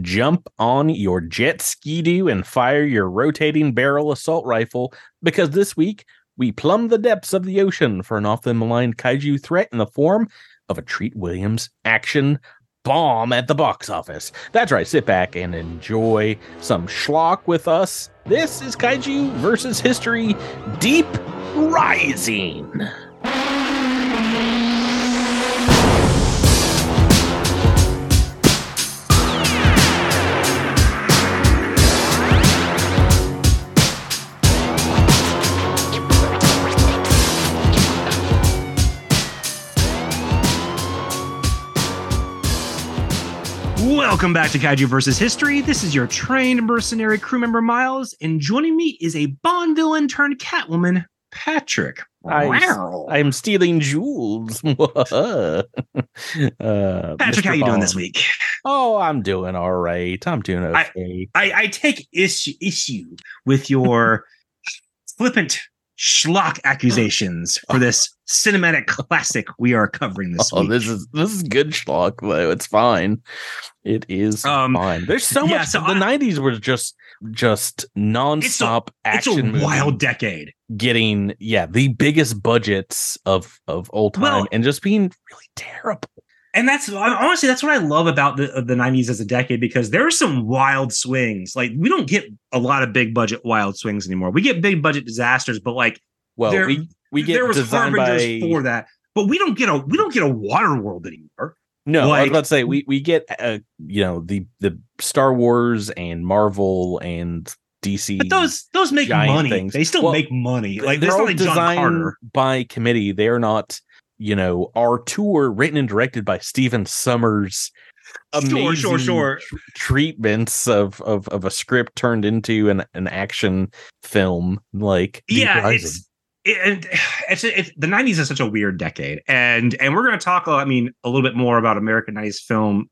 jump on your jet ski doo and fire your rotating barrel assault rifle because this week we plumb the depths of the ocean for an often maligned kaiju threat in the form of a Treat Williams action bomb at the box office. That's right, sit back and enjoy some schlock with us. This is Kaiju versus History Deep Rising. Welcome back to Kaiju versus History. This is your trained mercenary crew member Miles, and joining me is a Bond villain turned Catwoman, Patrick. I, I'm stealing jewels. uh, Patrick, how you doing this week? Oh, I'm doing all right. I'm doing okay. I, I, I take issue issue with your flippant schlock accusations for this cinematic classic we are covering this oh, week. this is this is good schlock though. It's fine. It is um, fine. There's so yeah, much. So the I, '90s were just just nonstop it's a, action. It's a wild decade. Getting yeah the biggest budgets of of old time well, and just being really terrible. And that's honestly that's what I love about the the '90s as a decade because there are some wild swings. Like we don't get a lot of big budget wild swings anymore. We get big budget disasters, but like well, there, we we get there was harbingers by... for that, but we don't get a we don't get a Waterworld anymore. No, like, I was about to say we we get uh, you know the the Star Wars and Marvel and DC. But those those make money. Things. They still well, make money. Like they're all like designed by committee. They are not you know, auteur written and directed by Stephen Sommers. Amazing sure, sure, sure. treatments of, of of a script turned into an, an action film. Like yeah, it's it, it's, it's the 90s is such a weird decade and and we're going to talk i mean a little bit more about american 90s film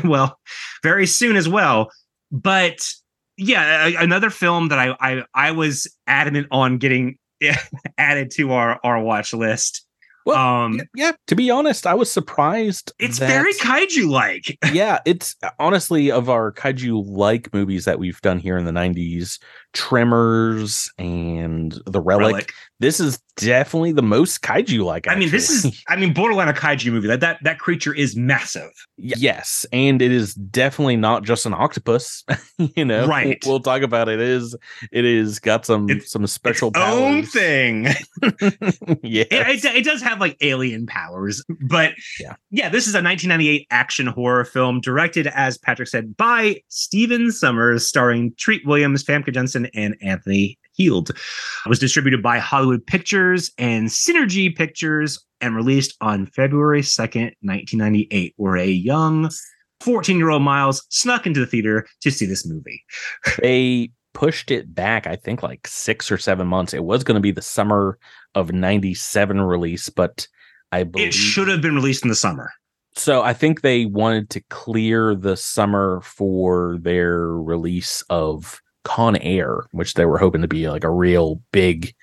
well very soon as well but yeah another film that i i, I was adamant on getting added to our our watch list well, um, yeah, to be honest, I was surprised. It's that, very kaiju like. yeah, it's honestly of our kaiju like movies that we've done here in the 90s, Tremors and The Relic. Relic. This is definitely the most kaiju like. I mean, this is I mean, borderline a kaiju movie. That that that creature is massive. Yes, and it is definitely not just an octopus. you know, right? We'll, we'll, talk about it. it. Is it is got some it's some special its own thing? yeah, it, it, it, does have like alien powers, but yeah, yeah. This is a 1998 action horror film directed, as Patrick said, by Stephen Sommers, starring Treat Williams, Famke Janssen, and Anthony Heald. It was distributed by Hollywood Pictures and Cinergi Pictures and released on February 2nd, 1998, where a young 14 year old Miles snuck into the theater to see this movie. they pushed it back, I think, like six or seven months. It was going to be the summer of 97 release, but I believe it should have been released in the summer. So I think they wanted to clear the summer for their release of Con Air, which they were hoping to be like a real big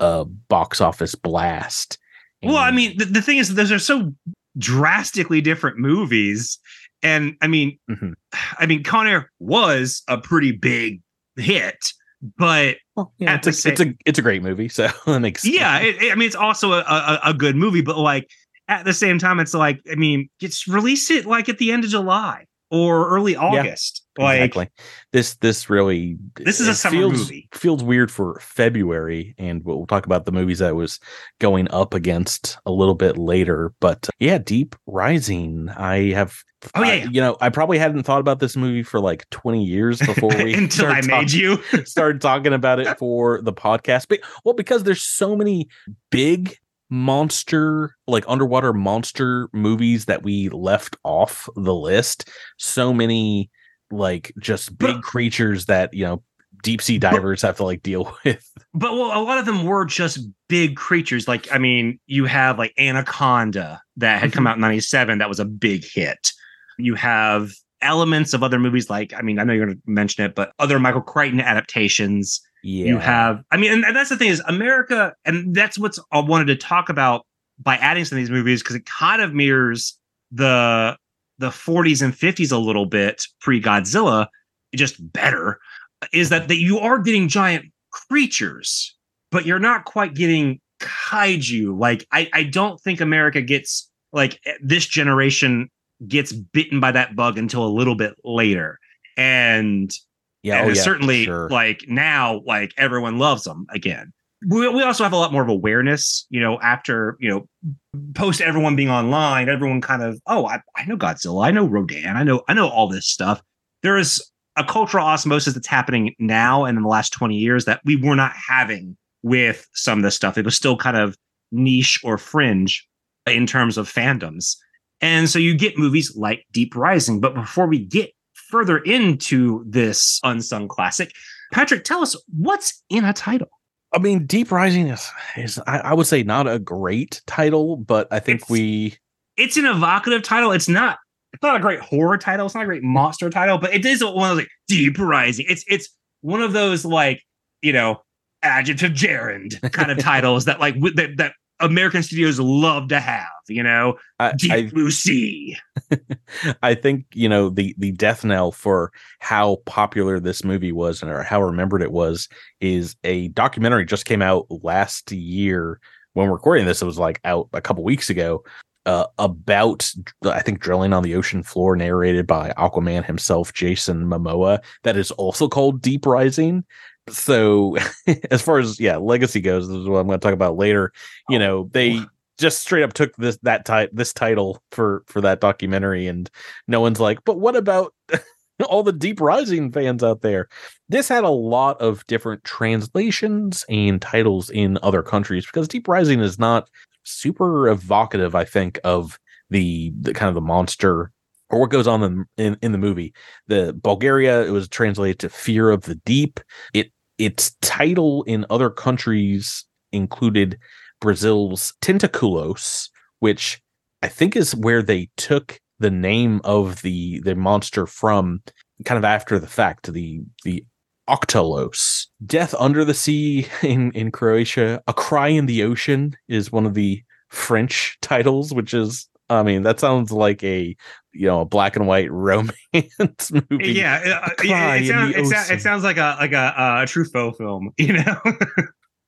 uh, box office blast. And well, I mean, the, the thing is, those are so drastically different movies, and I mean, mm-hmm. I mean, Con Air was a pretty big hit, but well, yeah, it's a, same, it's a it's a great movie, so that makes yeah. It, it, I mean, it's also a, a, a good movie, but like at the same time, it's like I mean, it's release it like at the end of July or early August. Like, exactly. This this really this is a summer feels, movie. Feels weird for February, and we'll talk about the movies that was going up against a little bit later. But uh, yeah, Deep Rising. I have. Oh yeah, I, you know, I probably hadn't thought about this movie for like 20 years before we until I made you started talking about it for the podcast. But well, because there's so many big monster like underwater monster movies that we left off the list so many like just big but, creatures that you know deep sea divers but, have to like deal with but well a lot of them were just big creatures like i mean you have like anaconda that had come mm-hmm. out in 97 that was a big hit you have elements of other movies like i mean i know you're going to mention it but other michael crichton adaptations yeah. You have, I mean, and, and that's the thing is America, and that's what's I wanted to talk about by adding some of these movies because it kind of mirrors the the 40s and 50s a little bit pre Godzilla, just better, is that, that you are getting giant creatures, but you're not quite getting kaiju. Like, I, I don't think America gets, like, eh, this generation gets bitten by that bug until a little bit later. And yeah, oh and oh, yeah certainly sure. like now, like everyone loves them again. We, we also have a lot more of awareness, you know, after, you know, post everyone being online, everyone kind of, oh, I, I know Godzilla, I know Rodan, I know, I know all this stuff. There is a cultural osmosis that's happening now and in the last 20 years that we were not having with some of this stuff. It was still kind of niche or fringe in terms of fandoms. And so you get movies like Deep Rising. But before we get further into this unsung classic, Patrick, tell us what's in a title. I mean, Deep Rising is, is I, I would say not a great title, but I think it's, we. It's an evocative title. It's not. It's not a great horror title. It's not a great mm-hmm. monster title, but it is one of those like Deep Rising. It's it's one of those like you know adjective gerund kind of titles that like that that American studios love to have, you know, I, Deep I, Blue Sea. I think you know the the death knell for how popular this movie was and or how remembered it was is a documentary just came out last year. When we're recording this, it was like out a couple weeks ago uh, about I think drilling on the ocean floor, narrated by Aquaman himself, Jason Momoa. That is also called Deep Rising so as far as yeah legacy goes this is what i'm going to talk about later you oh, know they just straight up took this that type this title for for that documentary and no one's like but what about all the deep rising fans out there this had a lot of different translations and titles in other countries because deep rising is not super evocative i think of the the kind of the monster or what goes on in, in, in the movie. The Bulgaria, it was translated to Fear of the Deep. It its title in other countries included Brazil's Tentaculos, which I think is where they took the name of the the monster from kind of after the fact, the the Octalus. Death Under the Sea in, in Croatia. A Cry in the Ocean is one of the French titles, which is I mean, that sounds like a you know a black and white romance movie. Yeah, uh, it, it, sounds, it, sounds, it, sounds like a like a, a Truffaut film, you know.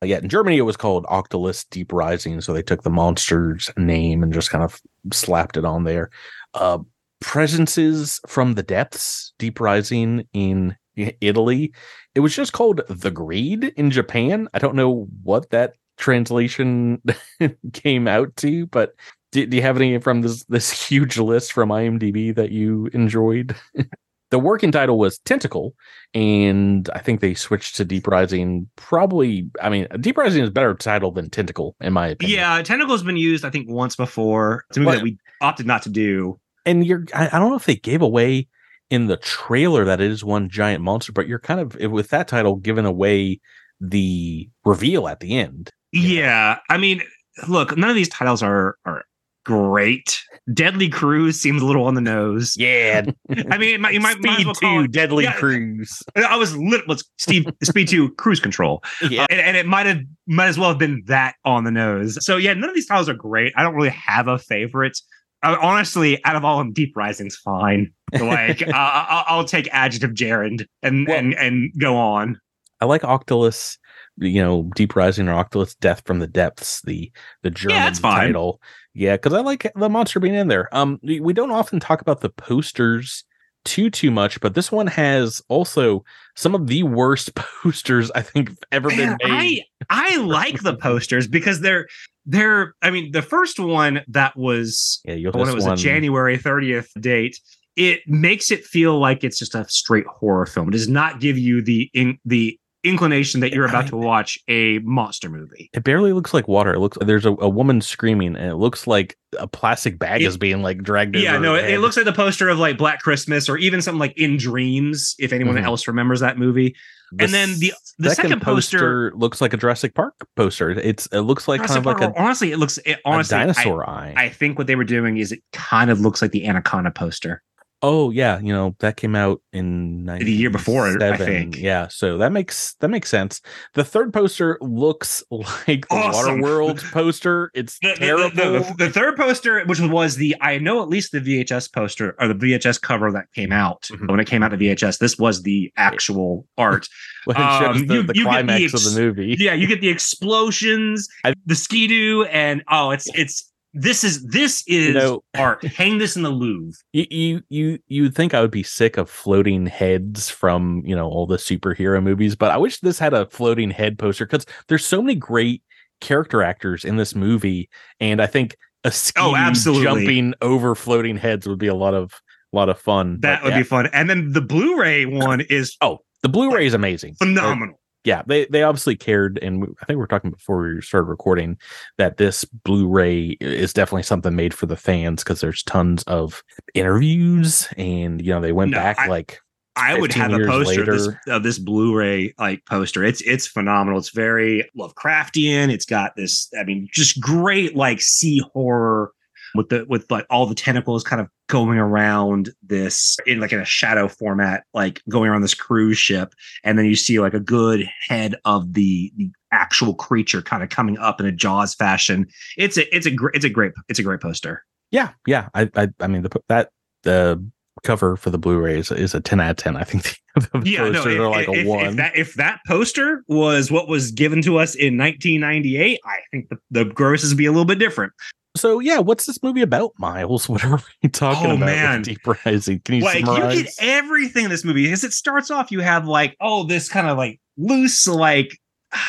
Yeah, in Germany it was called Octalus Deep Rising, so they took the monster's name and just kind of slapped it on there. Uh, Presences from the Depths, Deep Rising in Italy. It was just called The Greed in Japan. I don't know what that translation came out to, but do, do you have any from this this huge list from IMDb that you enjoyed? the working title was Tentacle, and I think they switched to Deep Rising. Probably, I mean, Deep Rising is better title than Tentacle, in my opinion. Yeah, Tentacle's been used, I think, once before. It's a movie but, that we opted not to do. And you're, I, I don't know if they gave away in the trailer that it is one giant monster, but you're kind of eh, with that title giving away the reveal at the end. Yeah, I mean, look, none of these titles are are great. Deadly Cruise seems a little on the nose. Yeah, I mean, you might, you might, Speed might well two, it, Deadly yeah, Cruise. I was lit. Let's Steve Speed two Cruise Control. Yeah, uh, and, and, it might have might as well have been that on the nose. So yeah, none of these titles are great. I don't really have a favorite. Uh, honestly, out of all of them, Deep Rising's fine. Like uh, I'll, I'll, take adjective gerund and well, and and go on. I like Octalus you know, Deep Rising or Octalus Death from the Depths, the the German yeah, title. Yeah, because I like the monster being in there. Um, we don't often talk about the posters too too much, but this one has also some of the worst posters I think ever been made. I I like the posters because they're they're. I mean, the first one that was yeah, when it was one... a January thirtieth date. It makes it feel like it's just a straight horror film. It does not give you the in the inclination that you're about to watch a monster movie. It barely looks like water. It looks there's a, a woman screaming, and it looks like a plastic bag it, is being like dragged. Yeah, no, it, it, looks like the poster of like Black Christmas or even something like In Dreams, if anyone mm-hmm. else remembers that movie. The and then the the second, second poster, poster, looks like a Jurassic Park poster. It's it looks like Jurassic kind of like a honestly, it looks it, honestly dinosaur I, eye. I think what they were doing is it kind of looks like the Anaconda poster. Oh yeah, you know that came out in the year before. I think. Yeah, so that makes that makes sense. The third poster looks like the awesome. Waterworld poster. It's the, terrible. The, the, the, third poster, which was the I know at least the VHS poster or the VHS cover that came out mm-hmm. when it came out to VHS. This was the actual art. um, the, you, the you climax ex- of the movie. Yeah, you get the explosions, I, the skidoo, and oh, it's it's this is this is you know, art. Hang this in the Louvre. You you you you think I would be sick of floating heads from you know all the superhero movies, but I wish this had a floating head poster because there's so many great character actors in this movie, and I think a ski oh, absolutely. jumping over floating heads would be a lot of a lot of fun. That but, would yeah. be fun. And then the Blu-ray one is oh the Blu-ray is amazing, phenomenal yeah, they they obviously cared, and I think we are talking before we started recording that this Blu-ray is definitely something made for the fans because there's tons of interviews, and you know they went no, back I, like. I would have a poster of this, of this, Blu-ray like poster. It's it's phenomenal. It's very Lovecraftian. It's got this, I mean, just great like sea horror with the with like all the tentacles kind of going around this in like in a shadow format, like going around this cruise ship, and then you see like a good head of the the actual creature kind of coming up in a Jaws fashion. It's a it's a great it's a great it's a great poster. Yeah, yeah. I I, I mean the that the cover for the Blu-rays is is a 10 out of 10. I think the, the yeah, no, if, are like if, a one. If that, if that poster was what was given to us in 1998, I think the, the grosses would be a little bit different so yeah, what's this movie about, Miles? What are we talking oh, about? Man. Deep Rising. Can you like summarize? you get everything in this movie because it starts off. You have like oh this kind of like loose like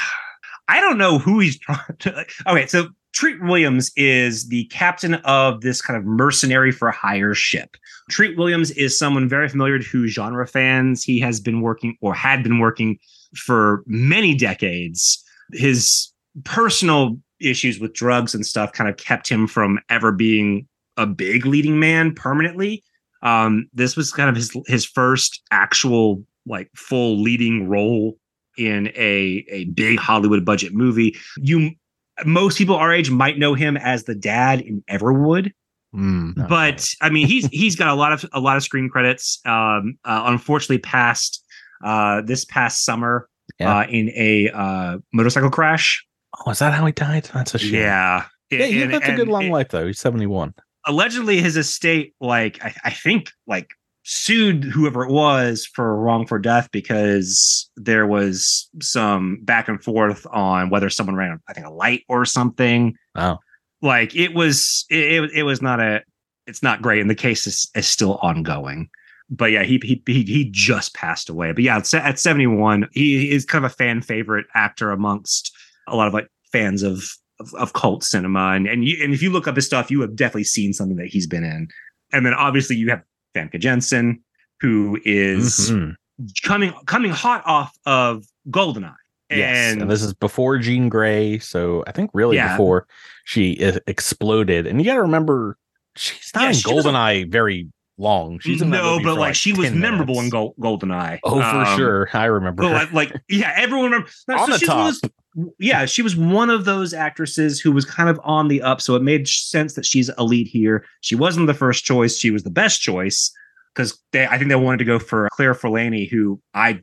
I don't know who he's trying to. Like, okay, so Treat Williams is the captain of this kind of mercenary for hire ship. Treat Williams is someone very familiar to genre fans. He has been working or had been working for many decades. His personal issues with drugs and stuff kind of kept him from ever being a big leading man permanently. Um, this was kind of his his first actual like full leading role in a a big Hollywood budget movie. You most people our age might know him as the dad in Everwood. Mm, but I mean, he's he's got a lot of a lot of screen credits. Um, uh, unfortunately, passed uh, this past summer yeah. uh, in a uh, motorcycle crash. Oh, is that how he died? That's a shame. Yeah. Yeah, he lived a good long it, life though. He's 71. Allegedly, his estate, like I, I think, like sued whoever it was for wrongful death because there was some back and forth on whether someone ran, I think, a light or something. Wow. Like it was, it, it was not a, it's not great, and the case is, is still ongoing. But yeah, he he he, he just passed away. But yeah, at 71, he is kind of a fan favorite actor amongst a lot of like fans of of, of cult cinema, and and you, and if you look up his stuff, you have definitely seen something that he's been in. And then obviously you have Famke Janssen, who is mm-hmm. coming coming hot off of Goldeneye. And, yes, and this is before Jean Grey, so I think really yeah. before she exploded. And you got to remember, she's not yeah, in she Goldeneye a, very long. She's in no, but like, like she was memorable in Gold, Goldeneye. Oh, for um, sure, I remember. Like, like, yeah, everyone remembers. On so the top. Those, yeah, she was one of those actresses who was kind of on the up, so it made sense that she's elite here. She wasn't the first choice; she was the best choice because they, I think they wanted to go for Claire Forlani, who I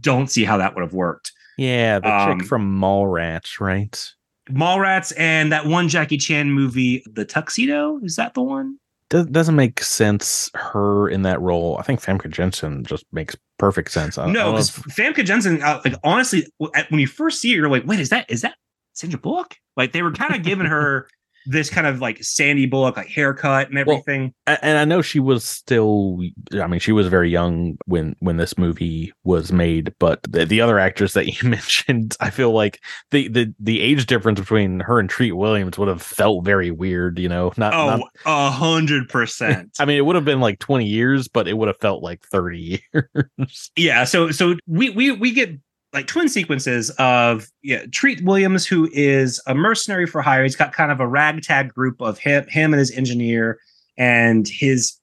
don't see how that would have worked. Yeah, the um, chick from Mallrats, right? Mallrats and that one Jackie Chan movie, The Tuxedo. Is that the one? Does, doesn't make sense her in that role. I think Famke Janssen just makes perfect sense. I, no, because Famke Janssen, uh, like honestly, when you first see her, you're like, wait, is that is that Sandra Bullock? Like they were kind of giving her this kind of like Sandy Bullock like haircut and everything. Well, and I know she was still I mean she was very young when when this movie was made, but the, the other actress that you mentioned, I feel like the the the age difference between her and Treat Williams would have felt very weird, you know. Not Oh, a hundred percent. I mean it would have been like 20 years, but it would have felt like 30 years. Yeah, so so we we we get like twin sequences of yeah, Treat Williams, who is a mercenary for hire. He's got kind of a ragtag group of him, him and his engineer and his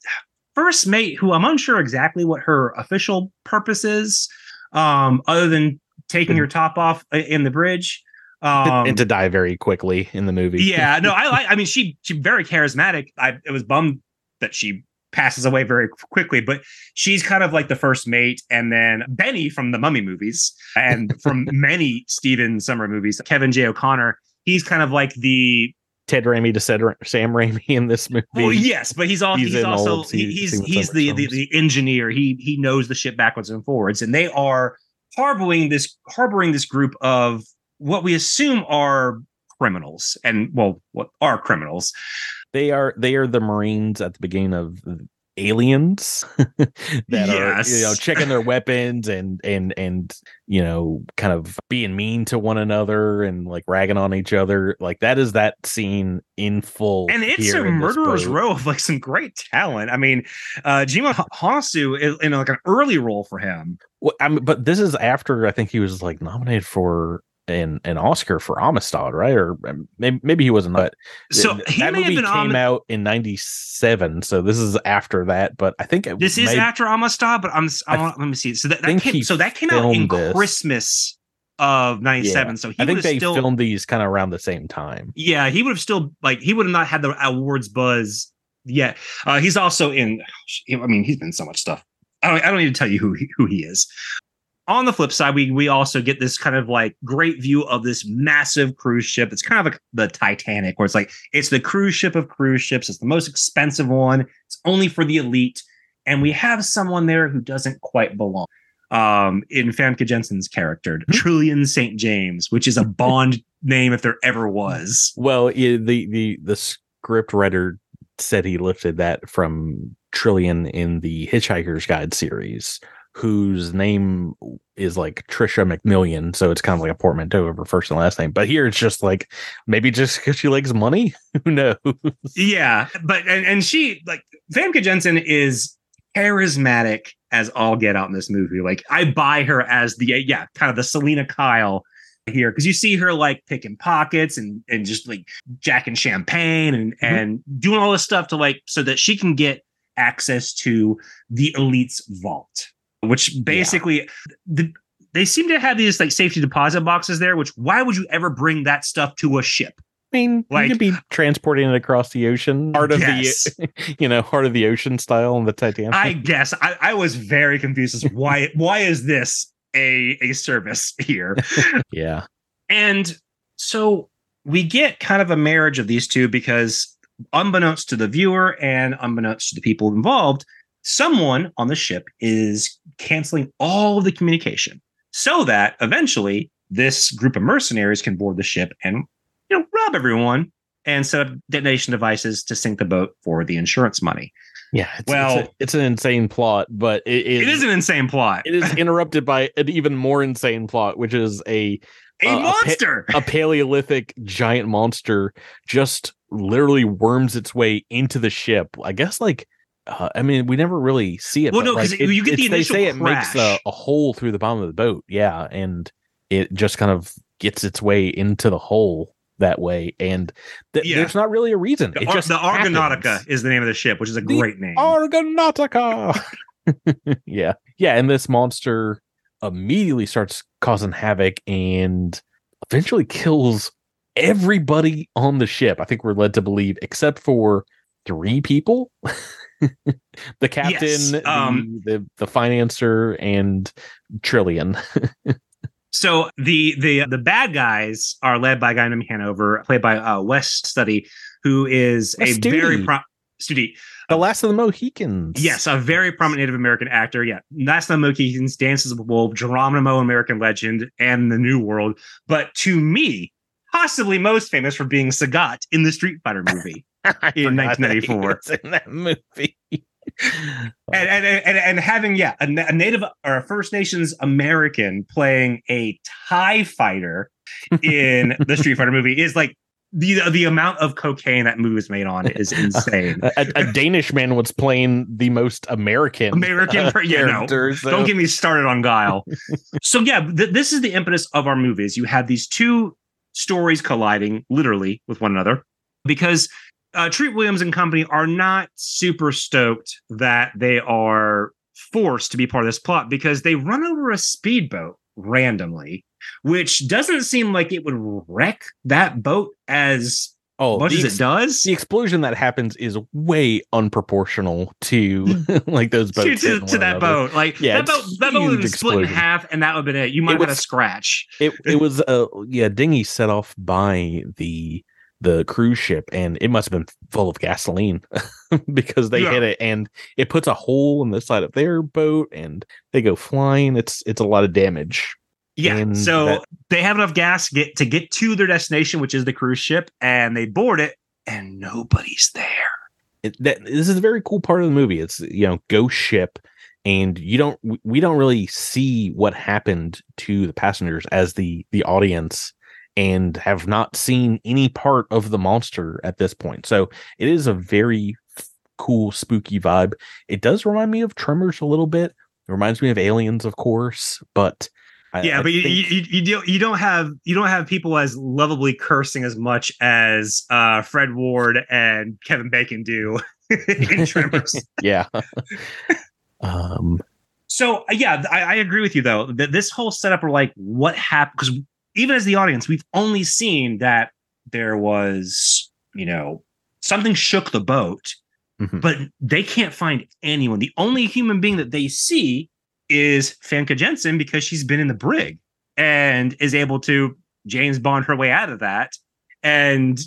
first mate, who I'm unsure exactly what her official purpose is, um, other than taking her top off uh, in the bridge. Um, and to die very quickly in the movie. yeah, no, I like. I mean, she she very charismatic. I it was bummed that she passes away very quickly, but she's kind of like the first mate. And then Benny from the Mummy movies and from many Stephen Sommer movies, Kevin J. O'Connor, he's kind of like the Ted Raimi to Sam Raimi in this movie. Well, yes, but he's, all, he's, he's also he's he's the, the, the engineer. He he knows the ship backwards and forwards, and they are harboring this harboring this group of what we assume are criminals, and well, what are criminals? They are they are the Marines at the beginning of aliens that yes. are you know checking their weapons and and and you know kind of being mean to one another and like ragging on each other. Like that is that scene in full and it's a murderer's row of like some great talent. I mean uh Hounsou in, in like an early role for him. Well, I mean, but this is after I think he was like nominated for an an Oscar for Amistad, right? Or um, maybe, maybe he wasn't. But so he that movie came Am- out in '97, so this is after that. But I think this is after Amistad. But I'm, I'm let me see. So that, that came, so that came out in this. Christmas of 97 yeah. so i think they still, filmed these kind of around the same time yeah he would have still like he would have not had the awards buzz yet uh he's also in i mean he's been so much stuff i don't, I don't need to tell you who he, who he is on the flip side, we we also get this kind of like great view of this massive cruise ship. It's kind of like the Titanic, where it's like it's the cruise ship of cruise ships. It's the most expensive one. It's only for the elite, and we have someone there who doesn't quite belong. Um, in Famke Janssen's character, mm-hmm. Trillian St. James, which is a Bond name if there ever was. Well, the the the script writer said he lifted that from Trillian in the Hitchhiker's Guide series, whose name is like Tricia McMillan, so it's kind of like a portmanteau of her first and last name. But here it's just like maybe just because she likes money. Who knows? Yeah, but and, and she like Famke Janssen is charismatic as all get out in this movie. Like I buy her as the yeah, kind of the Selina Kyle here because you see her like picking pockets and and just like jacking champagne and mm-hmm. and doing all this stuff to like so that she can get access to the elite's vault which basically yeah. the, they seem to have these like safety deposit boxes there. Which why would you ever bring that stuff to a ship? I mean, like, you could be transporting it across the ocean, part of the, you know, heart of the ocean style on the Titanic. I guess I, I was very confused as why why is this a a service here? yeah, and so we get kind of a marriage of these two because unbeknownst to the viewer and unbeknownst to the people involved, someone on the ship is canceling all of the communication so that eventually this group of mercenaries can board the ship and you know rob everyone and set up detonation devices to sink the boat for the insurance money. Yeah, it's, well, it's, a, it's an insane plot, but it is, it is an insane plot. It is interrupted by an even more insane plot, which is a a uh, monster, a, pa- a Paleolithic giant monster, just literally worms its way into the ship. I guess like uh, I mean, we never really see it. Well, no, because like, you get the initial They say crash. it makes a, a, hole through the bottom of the boat. Yeah, and it just kind of gets its way into the hole that way, and th- yeah. there's not really a reason. The, it just the Argonautica is the name of the ship, which is a the great name. Argonautica. yeah, yeah, and this monster immediately starts causing havoc and eventually kills everybody on the ship. I think we're led to believe, except for three people. the captain, yes, um, the, the the financer, and Trillian. so the the the bad guys are led by a guy named Hanover, played by uh, Wes Studi, who is Wes a Studi. very pro- Studi. The Last of the Mohicans. Yes, a very prominent Native American actor. Yeah, Last of the Mohicans, Dances with Wolves, Geronimo, American Legend, and The New World. But to me, possibly most famous for being Sagat in the Street Fighter movie in 1994. in that movie. and, and, and and having yeah a, a, native or a First Nations American playing a Thai fighter in the Street Fighter movie is like the the amount of cocaine that movie was made on is insane. a, a, Danish man was playing the most American American uh, yeah, no. So. Don't get me started on Guile. so yeah, th- this is the impetus of our movies. You have these two stories colliding literally with one another because uh, Treat Williams and company are not super stoked that they are forced to be part of this plot because they run over a speedboat randomly, which doesn't seem like it would wreck that boat as oh, much as ex- it does. The explosion that happens is way unproportional to like those boats to, to, to that boat. Like yeah, that boat, that boat would have split in half, and that would have been it. You might have had a scratch. It it was a yeah dinghy set off by the the cruise ship, and it must have been full of gasoline because they yeah. hit it, and it puts a hole in the side of their boat, and they go flying. It's it's a lot of damage. Yeah. And so that, they have enough gas get to get to their destination, which is the cruise ship, and they board it, and nobody's there. It, that, this is a very cool part of the movie. It's you know ghost ship, and you don't we don't really see what happened to the passengers as the the audience and have not seen any part of the monster at this point. So it is a very cool spooky vibe. It does remind me of Tremors a little bit. It reminds me of Aliens, of course, but yeah, I but think... you, you, you don't you don't have you don't have people as lovably cursing as much as uh, Fred Ward and Kevin Bacon do in Tremors. yeah. um. So yeah, I, I, agree with you though that this whole setup are like what happened because even as the audience, we've only seen that there was you know something shook the boat, mm-hmm. but they can't find anyone. The only human being that they see is Famke Janssen because she's been in the brig and is able to James Bond her way out of that. And,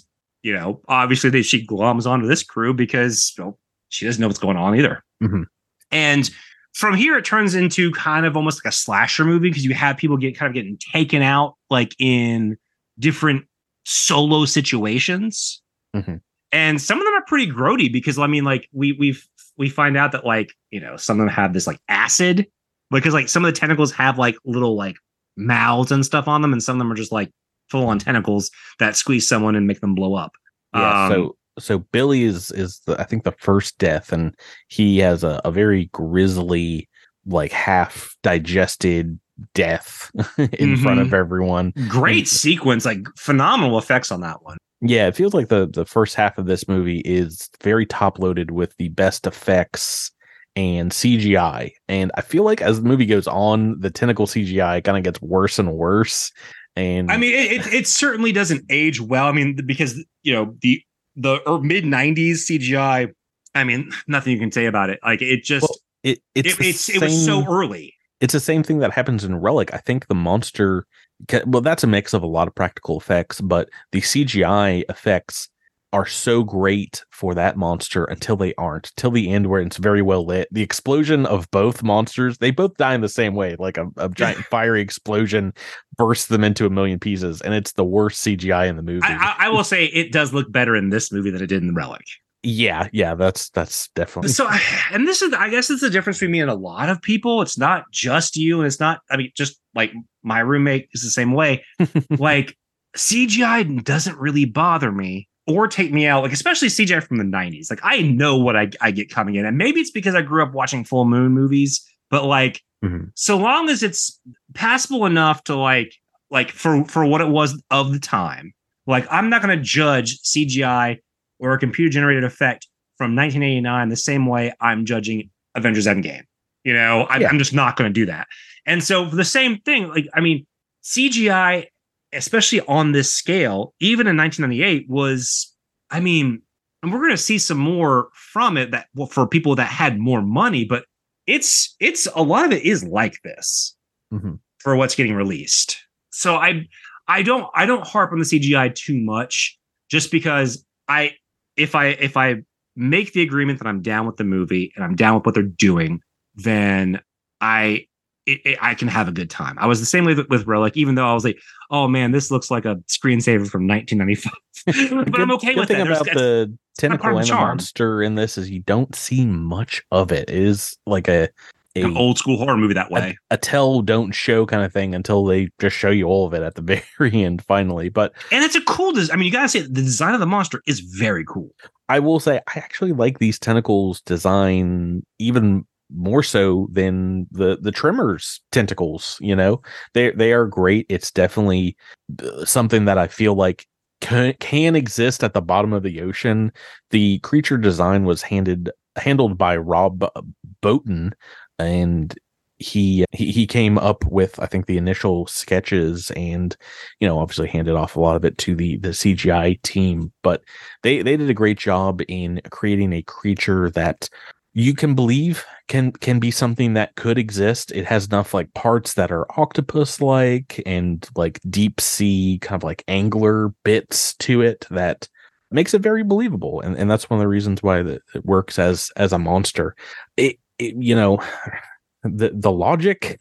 you know, obviously they, she gloms onto this crew because well, she doesn't know what's going on either. Mm-hmm. And from here, it turns into kind of almost like a slasher movie because you have people get kind of getting taken out like in different solo situations. Mm-hmm. And some of them are pretty grody because I mean, like we we've we find out that like you know some of them have this like acid because like some of the tentacles have like little like mouths and stuff on them, and some of them are just like full on tentacles that squeeze someone and make them blow up. Yeah. Um, so so Billy is is the, I think the first death, and he has a, a very grisly, like half digested death in mm-hmm. front of mm-hmm. everyone. Great and, sequence, like phenomenal effects on that one. Yeah, it feels like the the first half of this movie is very top loaded with the best effects and CGI. And I feel like as the movie goes on, the tentacle CGI kind of gets worse and worse. And I mean, it, it, it certainly doesn't age well. I mean, because you know the the mid '90s CGI. I mean, nothing you can say about it. Like it just well, it it's it, it's, same, it was so early. It's the same thing that happens in Relic. I think the monster. Well, that's a mix of a lot of practical effects, but the CGI effects are so great for that monster until they aren't till the end where it's very well lit the explosion of both monsters they both die in the same way like a, a giant fiery explosion bursts them into a million pieces and it's the worst cgi in the movie I, I, will say it does look better in this movie than it did in relic yeah yeah that's that's definitely so and this is i guess it's the difference between me and a lot of people it's not just you and it's not i mean just like my roommate is the same way like cgi doesn't really bother me or take me out, like especially CGI from the 90s. Like I know what I, I get coming in. And maybe it's because I grew up watching full moon movies, but like mm-hmm. so long as it's passable enough to like like for for what it was of the time, like I'm not gonna judge CGI or a computer generated effect from 1989 the same way I'm judging Avengers Endgame. You know, I, yeah. I'm just not going to do that. And so the same thing, like I mean, CGI especially on this scale, even in 1998, was, I mean, and we're going to see some more from it that well, for people that had more money, but it's it's a lot of it is like this mm-hmm. for what's getting released. So I I don't I don't harp on the CGI too much just because I if I if I make the agreement that I'm down with the movie and I'm down with what they're doing, then I it, it, I can have a good time. I was the same way with, with Relic, even though I was like, "Oh man, this looks like a screensaver from 1995." but good, I'm okay with thing that. about the tentacle and the monster in this is you don't see much of it. It is like a, a An old school horror movie that way. A, a, tell don't show kind of thing until they just show you all of it at the very end finally. But and it's a cool design. I mean, you gotta say the design of the monster is very cool. I will say I actually like these tentacles design even more so than the the Tremors tentacles you know they they are great it's definitely uh, something that i feel like can, can exist at the bottom of the ocean the creature design was handed handled by rob bottin and he he came up with I think the initial sketches and you know obviously handed off a lot of it to the the CGI team but they they did a great job in creating a creature that you can believe can can be something that could exist. It has enough like parts that are octopus like and like deep sea kind of like angler bits to it that makes it very believable and, and that's one of the reasons why it works as as a monster. It, it you know the the logic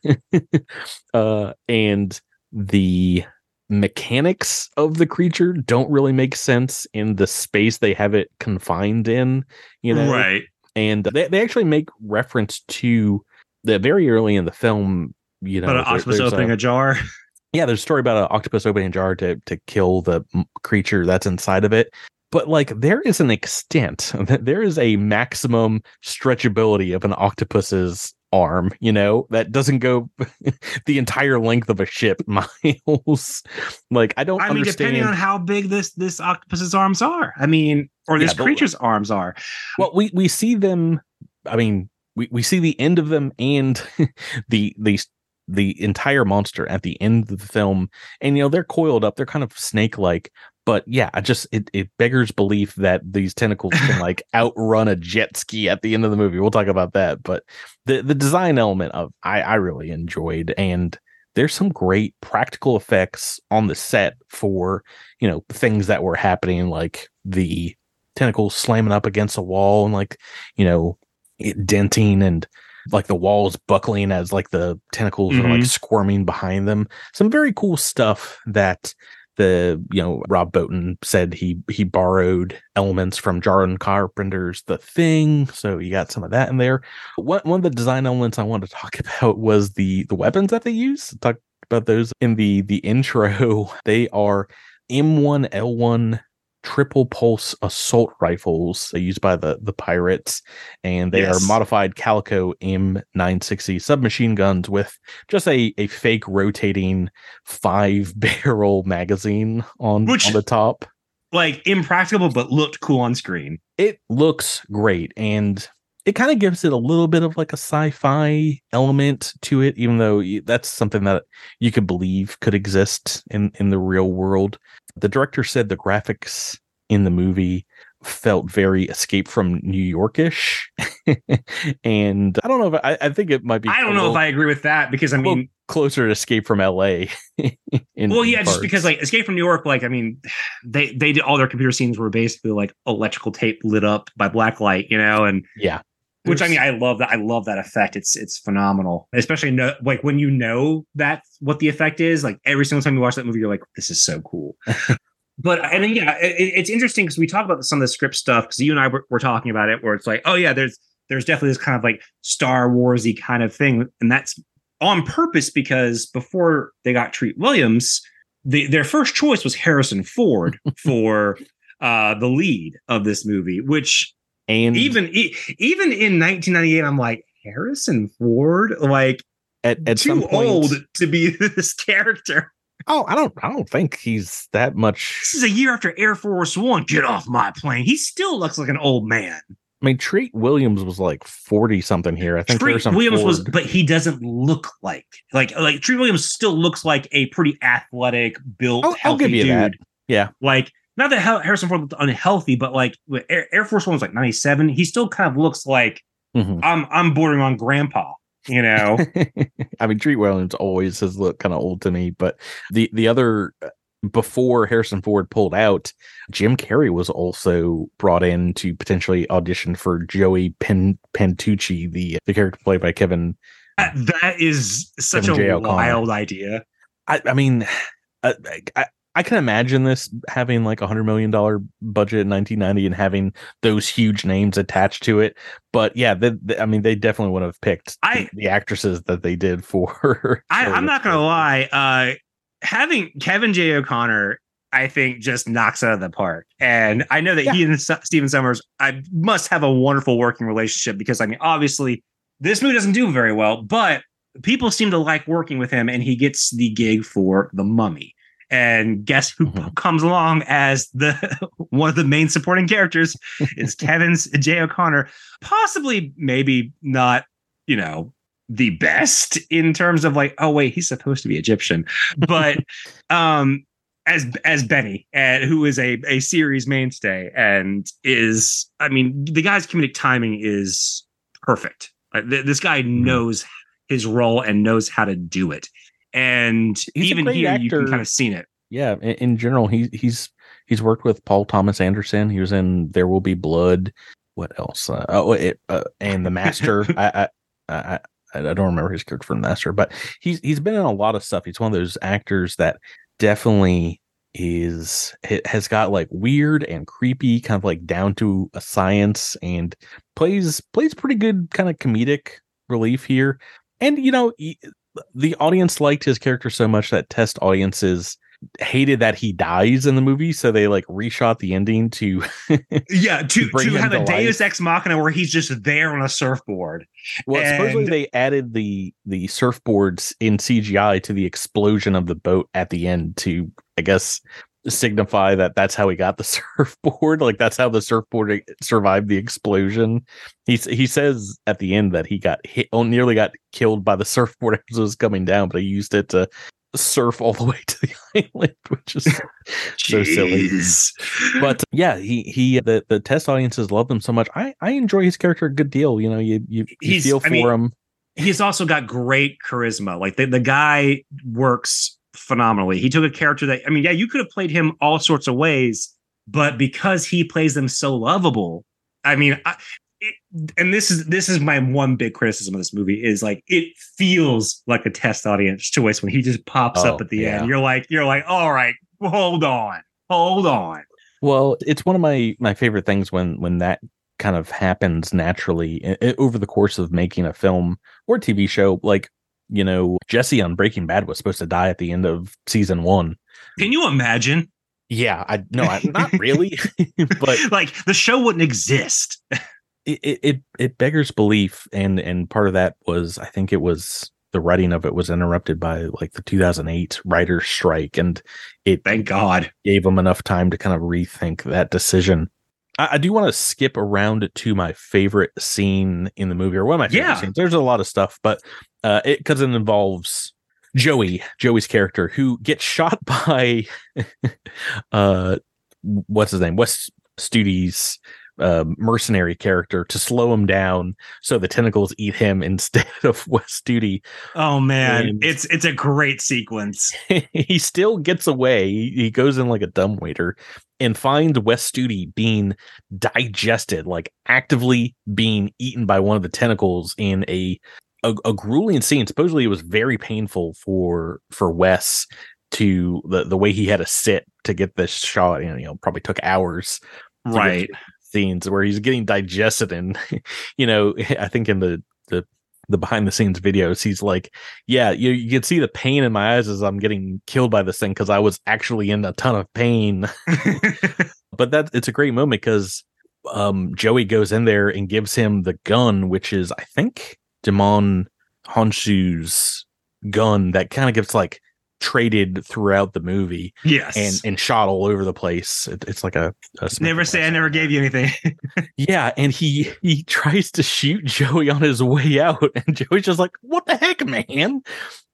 uh and the mechanics of the creature don't really make sense in the space they have it confined in you know? Right. And they, they actually make reference to the very early in the film you know but an octopus opening a, a jar. Yeah there's a story about an octopus opening a jar to to kill the creature that's inside of it but like there is an extent there is a maximum stretchability of an octopus's arm, you know, that doesn't go the entire length of a ship miles. like I don't I mean, understand. depending on how big this this octopus's arms are. I mean, or this yeah, creature's arms are. Well, we we see them I mean, we, we see the end of them and the the the entire monster at the end of the film and you know they're coiled up they're kind of snake like but yeah, I just it, it beggars belief that these tentacles can like outrun a jet ski at the end of the movie. We'll talk about that, but the the design element of I I really enjoyed, and there's some great practical effects on the set for you know things that were happening, like the tentacles slamming up against a wall and like you know it denting and like the walls buckling as like the tentacles mm-hmm. are like mm-hmm. squirming behind them. Some very cool stuff that the you know Rob Bottin said he he borrowed elements from John Carpenter's The Thing, so you got some of that in there. One one of the design elements I wanted to talk about was the the weapons that they use. Talk about those in the the intro. They are M1L1 triple pulse assault rifles used by the the pirates and they yes. are modified calico m960 submachine guns with just a, a fake rotating five barrel magazine on, Which, on the top like impractical but looked cool on screen it looks great and it kind of gives it a little bit of like a sci-fi element to it even though that's something that you could believe could exist in in the real world the director said the graphics in the movie felt very escape from New Yorkish. and I don't know if I, I, think it might be. I don't know little, if I agree with that because I mean closer to Escape from L.A. well, yeah, just because like Escape from New York, like I mean, they they did all their computer scenes were basically like electrical tape lit up by black light, you know, and yeah. Which I mean, I love that. I love that effect. It's it's phenomenal, especially no, like when you know that what the effect is. Like every single time you watch that movie, you're like, "This is so cool." but and then, yeah, it, it's interesting because we talk about some of the script stuff because you and I were, were, talking about it, where it's like, oh yeah, there's there's definitely this kind of like Star Warsy kind of thing, and that's on purpose because before they got Treat Williams, the, their first choice was Harrison Ford for uh, the lead of this movie, which and even even in 1998, I'm like Harrison Ford, like at, at too point, old to be this character. Oh, I don't I don't think he's that much. This is a year after Air Force One. Get off my plane. He still looks like an old man. I mean, Treat Williams was like forty something here. I think Treat Williams Ford. was, but he doesn't look like like like Treat Williams still looks like a pretty athletic, built, I'll, give you dude. That. Yeah, like not that Harrison Ford looked unhealthy, but like Air, Air Force One was like ninety seven. He still kind of looks like mm-hmm. I'm I'm bordering on grandpa you know. I mean, Treat Williams always has looked kind of old to me, but the the other uh, before Harrison Ford pulled out, Jim Carrey was also brought in to potentially audition for Joey Pen- Pantucci, the the character played by Kevin. That, that is such Kevin a wild idea. I, I mean, I, I, I can imagine this having like a hundred million dollar budget in 1990 and having those huge names attached to it. But yeah, they, they, I mean, they definitely would have picked I, the, the actresses that they did for. I, am not gonna lie, uh, having Kevin J. O'Connor, I think, just knocks out of the park. And I know that yeah. he and Stephen Sommers, I must have a wonderful working relationship because I mean, obviously, this movie doesn't do very well, but people seem to like working with him, and he gets the gig for The Mummy. And guess who mm-hmm. comes along as the one of the main supporting characters is Kevin's J. O'Connor. Possibly, maybe not, you know, the best in terms of like, oh wait, he's supposed to be Egyptian, but um, as as Benny, uh, who is a a series mainstay and is, I mean, the guy's comedic timing is perfect. Uh, th- this guy mm-hmm. knows his role and knows how to do it, and he's even here actor. you can kind of seen it. Yeah, in, in general, he he's he's worked with Paul Thomas Anderson. He was in There Will Be Blood. What else? Uh, oh, it, uh, and The Master. I, I, I I don't remember his character from Master, but he's he's been in a lot of stuff. He's one of those actors that definitely is has got like weird and creepy, kind of like down to a science, and plays plays pretty good kind of comedic relief here. And you know, the audience liked his character so much that test audiences hated that he dies in the movie, so they like reshot the ending to yeah to to, to have a Deus Ex Machina where he's just there on a surfboard. Well, and... supposedly they added the the surfboards in CGI to the explosion of the boat at the end to, I guess, signify that that's how he got the surfboard. Like that's how the surfboard survived the explosion. He he says at the end that he got hit, oh, nearly got killed by the surfboard as it was coming down, but he used it to surf all the way to the island, which is so silly. But uh, yeah, he he uh, the the test audiences love him so much. I I enjoy his character a good deal. You know, you you, you feel for I mean, him. He's also got great charisma. Like the, the guy works phenomenally. He took a character that I mean, yeah, you could have played him all sorts of ways, but because he plays them so lovable, I mean, I, it, and this is this is my one big criticism of this movie is like it feels like a test audience choice when he just pops oh, up at the yeah. end. You're like you're like, all right, hold on, hold on. Well, it's one of my my favorite things when when that kind of happens naturally it, over the course of making a film or TV show. Like you know, Jesse on Breaking Bad was supposed to die at the end of season one. Can you imagine? Yeah, I no, I, not really, but like the show wouldn't exist. it, it it beggars belief, and and part of that was I think it was the writing of it was interrupted by like the 2008 writer's strike, and it thank God gave them enough time to kind of rethink that decision. I, I do want to skip around to my favorite scene in the movie, or one of my favorite yeah. scenes. There's a lot of stuff, but uh, it because it involves Joey, Joey's character, who gets shot by uh, what's his name, Wes Studi's uh, mercenary character to slow him down so the tentacles eat him instead of Wes Studi. Oh man, and it's it's a great sequence. he still gets away. He goes in like a dumb waiter and find Wes Studi being digested, like actively being eaten by one of the tentacles in a a, a grueling scene. Supposedly, it was very painful for for Wes to the the way he had to sit to get this shot. You know, probably took hours right scenes where he's getting digested and you know i think in the the the behind the scenes videos he's like yeah you, you can see the pain in my eyes as i'm getting killed by this thing because i was actually in a ton of pain. But that it's a great moment because um joey goes in there and gives him the gun which is i think Djimon Hounsou's gun that kind of gets like traded throughout the movie. Yes. And and shot all over the place. It, it's like a, a never say I never gave you anything. yeah, and he he tries to shoot Joey on his way out, and Joey's just like, "What the heck, man?"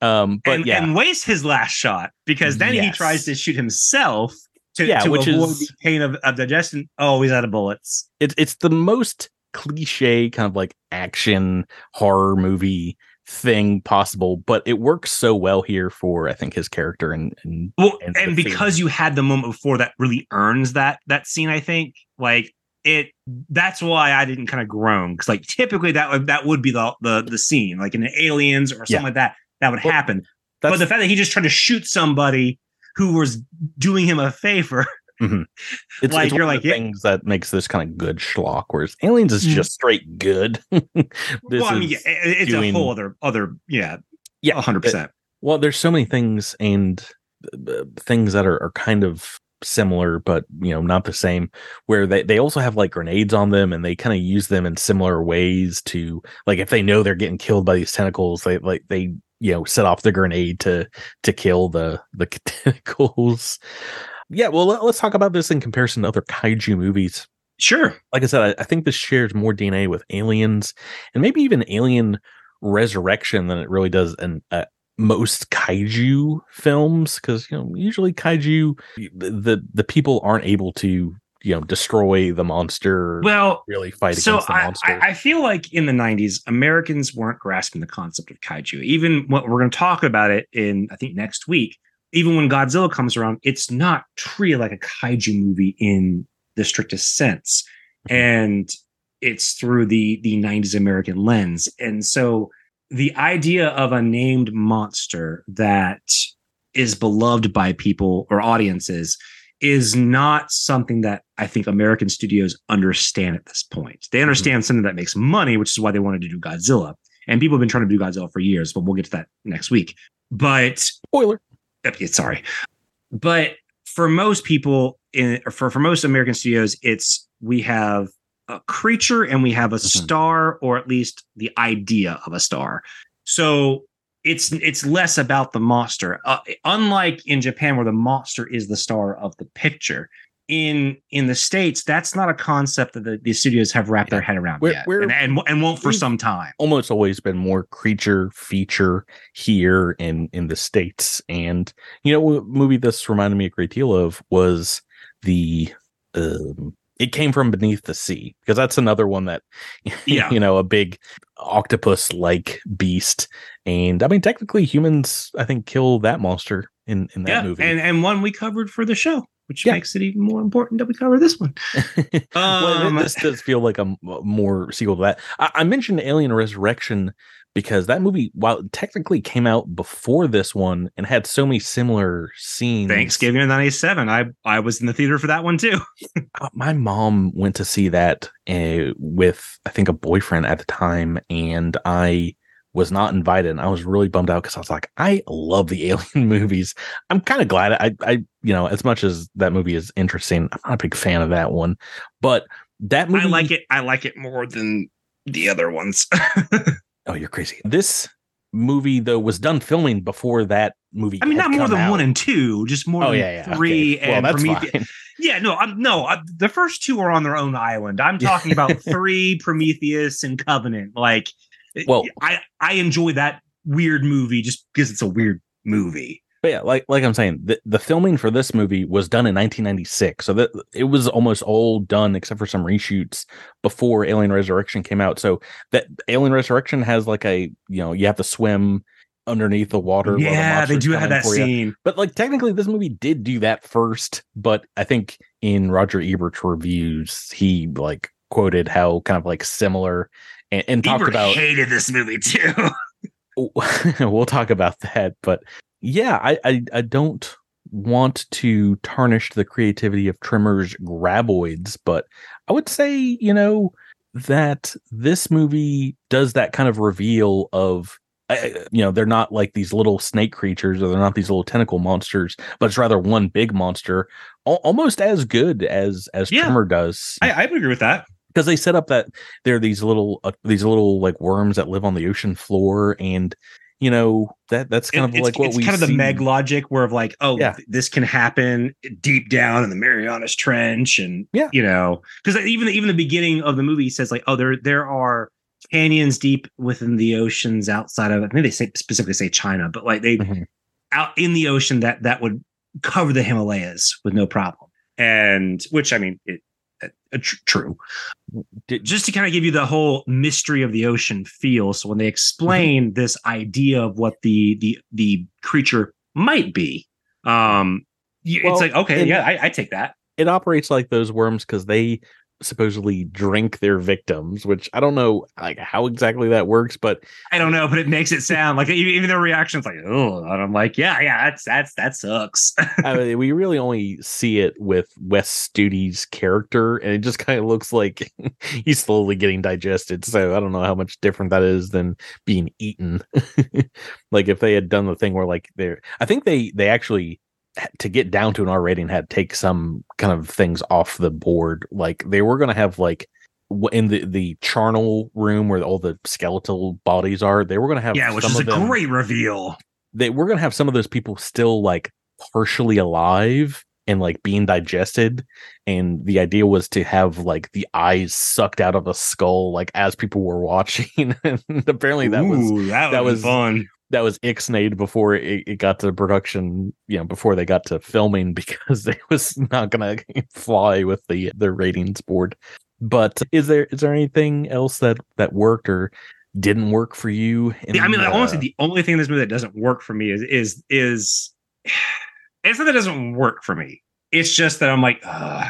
Um, but and, yeah, and wastes his last shot because then yes. he tries to shoot himself to, yeah, to which avoid is, the pain of, of digestion. Oh, he's out of bullets. It's it's the most cliche kind of like action horror movie thing possible, but it works so well here for I think his character and and well, and, and because theme. you had the moment before that really earns that that scene. I think like it. That's why I didn't kind of groan because like typically that would that would be the the the scene like in Aliens or something yeah. like that that would well, happen. But the fact that he just tried to shoot somebody who was doing him a favor Mm-hmm. It's like it's you're like things that makes this kind of good schlock, whereas Aliens is mm-hmm. just straight good. well, I mean, yeah, it's doing, a whole other other yeah, yeah, hundred percent. Well, there's so many things and uh, things that are, are kind of similar but you know not the same where they, they also have like grenades on them and they kind of use them in similar ways to like if they know they're getting killed by these tentacles they like they you know set off the grenade to to kill the the tentacles yeah, well, let, us talk about this in comparison to other kaiju movies. Sure. Like I said, I, I, think this shares more DNA with aliens and maybe even alien resurrection than it really does in uh, most kaiju films because you know usually kaiju the the people aren't able to you know destroy the monster well really fight so against the I, monster I, I feel like in the 90s americans weren't grasping the concept of kaiju even what we're going to talk about it in i think next week even when godzilla comes around it's not treated like a kaiju movie in the strictest sense Mhm. and it's through the the 90s american lens and so the idea of a named monster that is beloved by people or audiences is not something that I think American studios understand at this point. They understand something that makes money, which is why they wanted to do Godzilla. And people have been trying to do Godzilla for years, but we'll get to that next week. But spoiler yeah, sorry. But for most people in for, for most American studios, it's we have a creature and we have a star, or at least the idea of a star. So it's it's less about the monster. Uh, unlike in Japan, where the monster is the star of the picture. In in the states, that's not a concept that the, the studios have wrapped their head around We're- yet, we're- and, and and won't for some time. almost always been more creature feature here in in the states. And you know what movie this reminded me a great deal of was the um it came from beneath the sea because that's another one that Yeah. you know a big octopus like beast. And i mean technically humans i think kill that monster in in that yeah, movie. and and one we covered for the show, which Yeah. makes it even more important that we cover this one. well, Um, this does feel like a m- more sequel to that. I, I mentioned Alien Resurrection because that movie, while it technically came out before this one and had so many similar scenes, Thanksgiving of '97. I I was in the theater for that one too. uh, my mom went to see that uh, with I think a boyfriend at the time, and I was not invited. And I was really bummed out because I was like, I love the Alien movies. I'm kind of glad I, I, you know, as much as that movie is interesting, I'm not a big fan of that one, but that movie, I like it. I like it more than the other ones. Oh, you're crazy. This movie though was done filming before that movie. I mean, not more than out. one and two, just more Oh than yeah, yeah. three okay. Well, and that's Prometheus. fine. Yeah, no, I'm no. I, the first two are on their own island. I'm talking about three, Prometheus and Covenant. Like, Well- I I enjoy that weird movie just because it's a weird movie. But yeah, like like I'm saying, the, the filming for this movie was done in 1996, so that it was almost all done except for some reshoots before Alien Resurrection came out. So that Alien Resurrection has like a you know you have to swim underneath the water. while the Yeah, they do have that scene. But like technically, this movie did do that first. But I think in Roger Ebert's reviews, he like quoted how kind of like similar and, and talked about hated this movie too. we'll talk about that but yeah I, I i don't want to tarnish the creativity of Tremors' graboids but i would say you know that this movie does that kind of reveal of you know they're not like these little snake creatures or they're not these little tentacle monsters but it's rather one big monster al- almost as good as as Yeah. trimmer does I, I would agree with that. Because they set up that there are these little uh, these little like worms that live on the ocean floor and you know that that's kind of it's, like what it's we kind of the see. meg logic where of like oh Yeah. this can happen deep down in the marianas trench and Yeah. you know because even even the beginning of the movie says like oh there there are canyons deep within the oceans outside of i think they say specifically say china but like they Mhm. out in the ocean that that would cover the himalayas with no problem and which i mean it, true just to kind of give you the whole mystery of the ocean feel. So when they explain Mm-hmm. this idea of what the the the creature might be, um, Well, it's like okay, and- yeah, I, I take that. it operates like those worms because they supposedly drink their victims which i don't know like how exactly that works but I don't know, but it makes it sound like even, their reactions like oh, and I'm like yeah, yeah, that's that's that sucks. I mean, we really only see it with wes studi's character and it just kind of looks like he's slowly getting digested so i don't know how much different that is than being eaten like if they had done the thing where like they're i think they they actually to get down to an r rating had to take some kind of things off the board like they were going to have like in the the charnel room where all the skeletal bodies are they were going to have yeah, which is a them- great reveal. they we're gonna have some of those people still like partially alive and like being digested and the idea was to have like the eyes sucked out of a skull like as people were watching and apparently that Ooh, was that, that was- fun. That was ixnayed before it, it got to production you know before they got to filming because it was not gonna fly with the the ratings board but is there is there anything else that that worked or didn't work for you in, Yeah, I mean, like, uh, honestly, the only thing in this movie that doesn't work for me is is is it's not that it doesn't work for me. It's just that I'm like.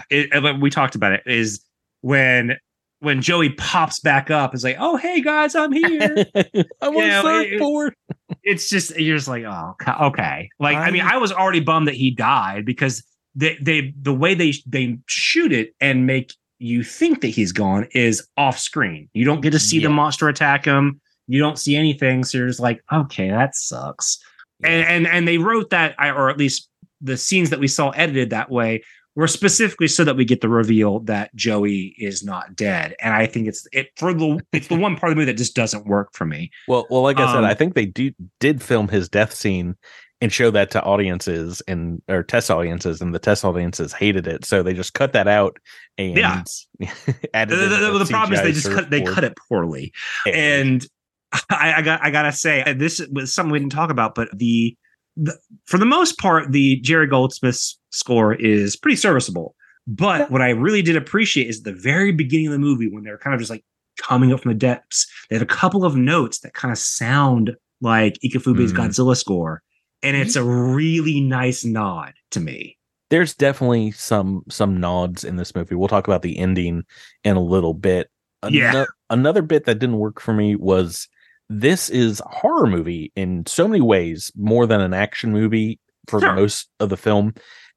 It, like we talked about it is when when Joey pops back up, is like, oh hey guys, I'm here. i'm on it- surfboard it's just you're just like, oh okay. Like I mean, I- I was already bummed that he died because they they the way they they shoot it and make you think that he's gone is off screen. You don't get to see the monster attack him. You don't see anything, so you're just like, okay, that sucks. And and and they wrote that, or at least the scenes that we saw edited that way were specifically so that we get the reveal that Joey is not dead. And I think it's it for the it's the one part of the movie that just doesn't work for me. Well, well, like I said, Um, I think they do did film his death scene and show that to audiences and or test audiences, and the test audiences hated it, so they just cut that out and Yeah. added. the, the- the problem is they just cut they cut it poorly and I, I got I gotta say this was something we didn't talk about but the, the for the most part the Jerry Goldsmith's score is pretty serviceable but Yeah. what I really did appreciate is the very beginning of the movie when they're kind of just like coming up from the depths they have a couple of notes that kind of sound like Ifukube's Mm. Godzilla score and it's a really nice nod to me There's definitely some some nods in this movie. We'll talk about the ending in a little bit. Yeah. Another bit that didn't work for me was this is a horror movie in so many ways more than an action movie for Sure. most of the film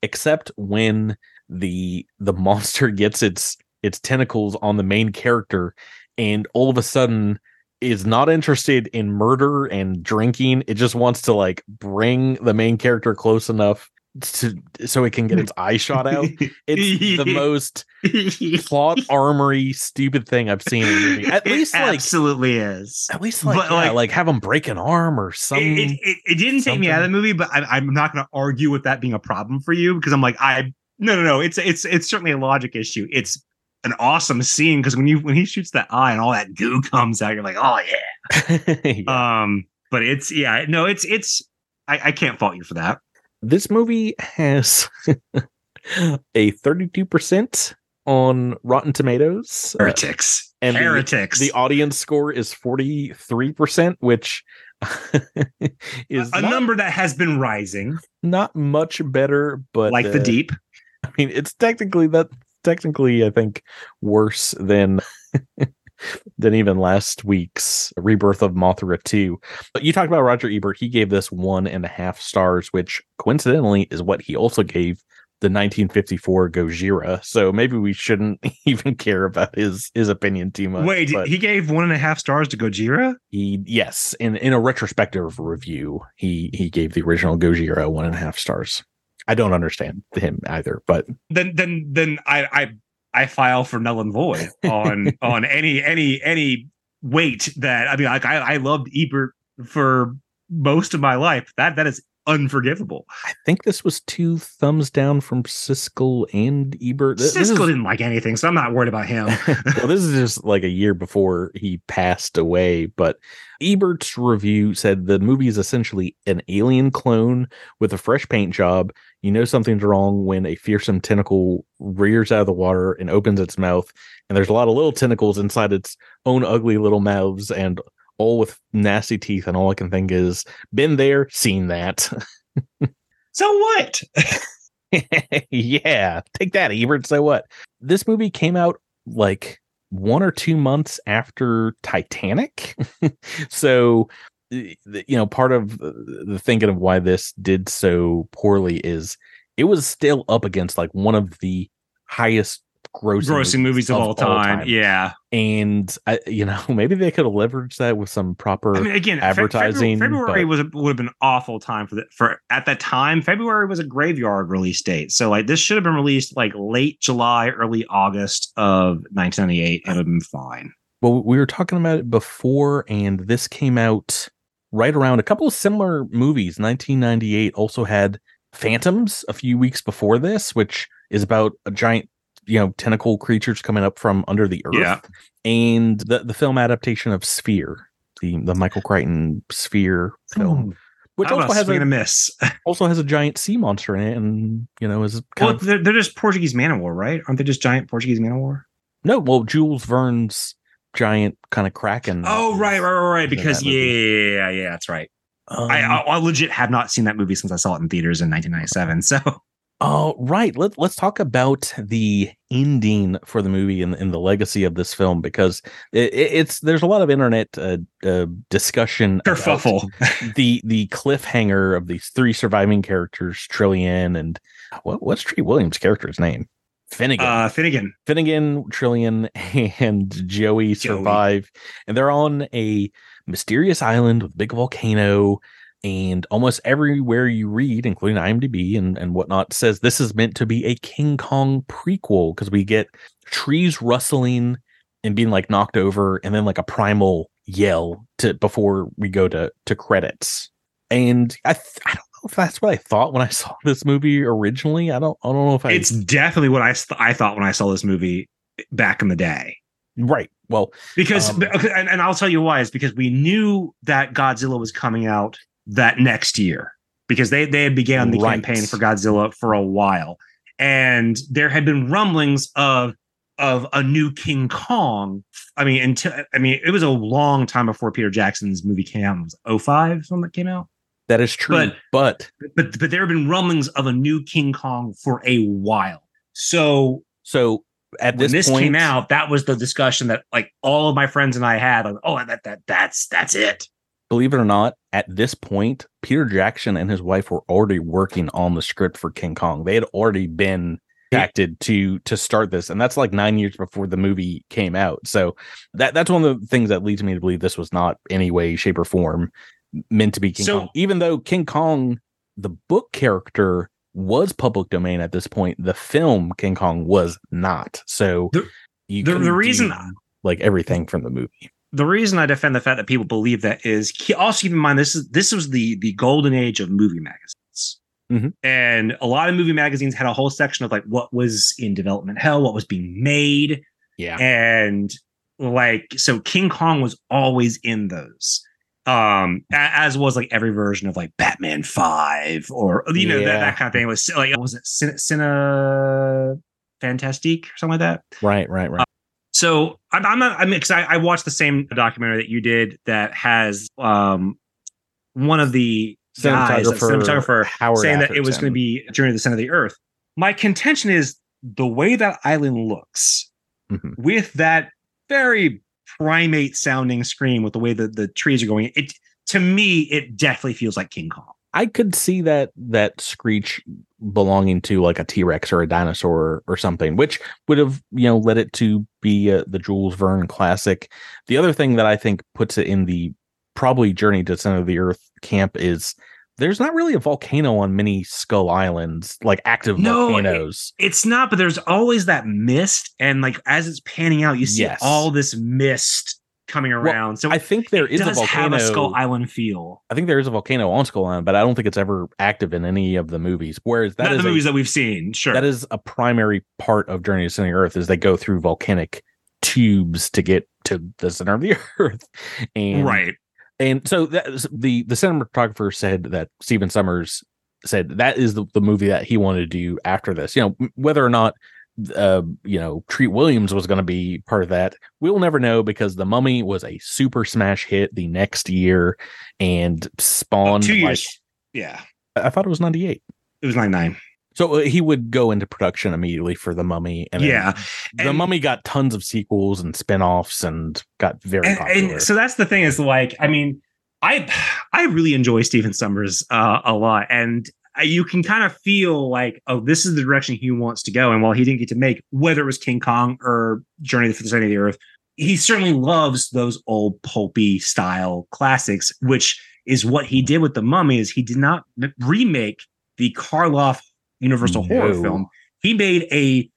except when the the monster gets its its tentacles on the main character and all of a sudden is not interested in murder and drinking it just wants to like bring the main character close enough to so it can get its eye shot out it's the most plot armory stupid thing i've seen in a movie at It least like absolutely is at least like, But, yeah, like- like have him break an arm or something it, it, it didn't take me out of the movie, but I, I'm not going to argue with that being a problem for you because I'm like, I no, no, no. It's it's it's certainly a logic issue. It's an awesome scene because when you when he shoots that eye and all that goo comes out, you're like, oh yeah. Yeah. Um, but it's yeah, no, it's it's I, I can't fault you for that. This movie has a 32% on rotten tomatoes uh, Heretics, and the- heretics. the audience score is 43% which is a not, number that has been rising, not much better but like the uh, deep. I mean, it's technically that technically I think worse than than even last week's rebirth of Mothra 2. But you talked about Roger Ebert. He gave this one and a half stars, which coincidentally is what he also gave the 1954 Gojira. So maybe we shouldn't even care about his his opinion too much. Wait, he gave one and a half stars to Gojira. he yes, in in a retrospective review, he he gave the original Gojira one and a half stars. I don't understand him either, but then then then I I I file for null and void on on any any any weight that I mean like I I loved Ebert for most of my life. That that is unforgivable. I think this was two thumbs down from Siskel and Ebert. This Siskel is- didn't like anything, so I'm not worried about him. well, this is just like a year before he passed away. But Ebert's review said the movie is essentially an alien clone with a fresh paint job. You know something's wrong when a fearsome tentacle rears out of the water and opens its mouth, and there's a lot of little tentacles inside its own ugly little mouths and all with nasty teeth. And all I can think is, been there, seen that. so what? yeah, take that, Ebert. So what? This movie came out like one or two months after Titanic. so, you know, part of the the thinking of why this did so poorly is it was still up against like one of the highest grossing, Grossing movies of, all, time. Yeah. And I, you know, maybe they could have leveraged that with some proper. I mean, again, Fe- advertising, February, February but- was a, would have been awful time for the for at that time. February was a graveyard release date, so like this should have been released like late July, early August of 1998, and it would have been fine. well we were talking about it before and this came out right around a couple of similar movies 1998 also had Phantoms a few weeks before this, which is about a giant, you know, tentacle creatures coming up from under the earth. Yeah. And the, the film adaptation of Sphere, the the Michael Crichton Sphere film, which also about has a a miss. also has a giant sea monster in it, and you know is kind well, of they're, they're just Portuguese man of war, right? Aren't they just giant Portuguese man of war? no. Well, Jules Verne's giant kind of kraken. Oh, right, right, right, right. Because yeah, yeah, yeah, that's right. Um, I, I, I legit have not seen that movie since I saw it in theaters in 1997. So Oh, right. Let, let's talk about the ending for the movie and, and the legacy of this film because it- it's there's a lot of internet uh, uh, discussion kerfuffle. the the cliffhanger of these three surviving characters, Trillian and what what's Treat Williams' character's name? Finnegan. Uh, Finnegan. Finnegan, Trillian, and Joey survive, and they're on a mysterious island with a big volcano. And almost everywhere you read, including IMDb and, and whatnot, says this is meant to be a King Kong prequel because we get trees rustling and being like knocked over, and then like a primal yell to before we go to to credits. And I th- I if that's what I thought when I saw this movie originally. I don't I don't know if I It's definitely what I th- I thought when I saw this movie back in the day. right. Well, Because Um, and, and I'll tell you why is because we knew that Godzilla was coming out that next year because they they had began the Right. campaign for Godzilla for a while, and there had been rumblings of of a new King Kong. I mean, until I mean, it was a long time before Peter Jackson's movie came out. It was 05 when that came out. That is true, But- but But but there have been rumblings of a new King Kong for a while. So So at when this, this point, came out, that was the discussion that like all of my friends and I had. Like, oh, that that that's that's it. believe it or not, at this point, Peter Jackson and his wife were already working on the script for King Kong. They had already been acted to to start this, and that's like nine years before the movie came out. So that that's one of the things that leads me to believe this was not any way, shape, or form meant to be King So- Kong. Even though King Kong, the book character, was public domain at this point, the film King Kong was not. So The- you the- the reason- do, like everything from the movie. The reason I defend the fact that people believe that is also keep in mind this is this was the the golden age of movie magazines. Mhm. And a lot of movie magazines had a whole section of like what was in development hell, what was being made, Yeah. and like so king kong was always in those um as was like every version of like batman 5 or you know that, Yeah. that kind of thing it was like was it Cine, Cine fantastique or something like that Right, right, right. so i'm, I'm not i mean because I, I watched the same documentary that you did that has um one of the guys, cinematographer Howard saying that it was going to be Journey to the Center of the Earth. My contention is the way that island looks Mhm. with that very primate sounding scream with the way that the trees are going. It to me, it definitely feels like King Kong. I could see that that screech belonging to like a T Rex or a dinosaur or something, which would have you know led it to be uh, the Jules Verne classic. The other thing that I think puts it in the probably Journey to the Center of the Earth camp is there's not really a volcano on many Skull Islands, like active No, it- It's not, but there's always that mist, and like as it's panning out, you see Yes. all this mist coming around. so I think there is a does have volcano. a Skull Island feel. I think there is a volcano on Skull Island, but I don't think it's ever active in any of the movies. Whereas that is the a- movies that we've seen. Sure, that is a primary part of Journey to the Center of the Earth is they go through volcanic tubes to get to the center of the earth. And right. And so that, the the cinematographer said that Stephen Sommers said that is the, the movie that he wanted to do after this. You know, whether or not uh you know Treat Williams was going to be part of that, we'll never know because The Mummy was a super smash hit the next year and spawned Two like- years. yeah, I thought it was 98. it was nine nine. So uh, he would go into production immediately for The Mummy and Yeah, the and- Mummy got tons of sequels and spin-offs and got very and, popular. and so that's the thing is like i mean i i really enjoy stephen sommers uh, a lot and you can kind of feel like oh this is the direction he wants to go and while he didn't get to make whether it was king kong or journey to the center of the earth he certainly loves those old pulpy style classics which is what he did with the mummy is he did not remake the karloff universal horror film he made a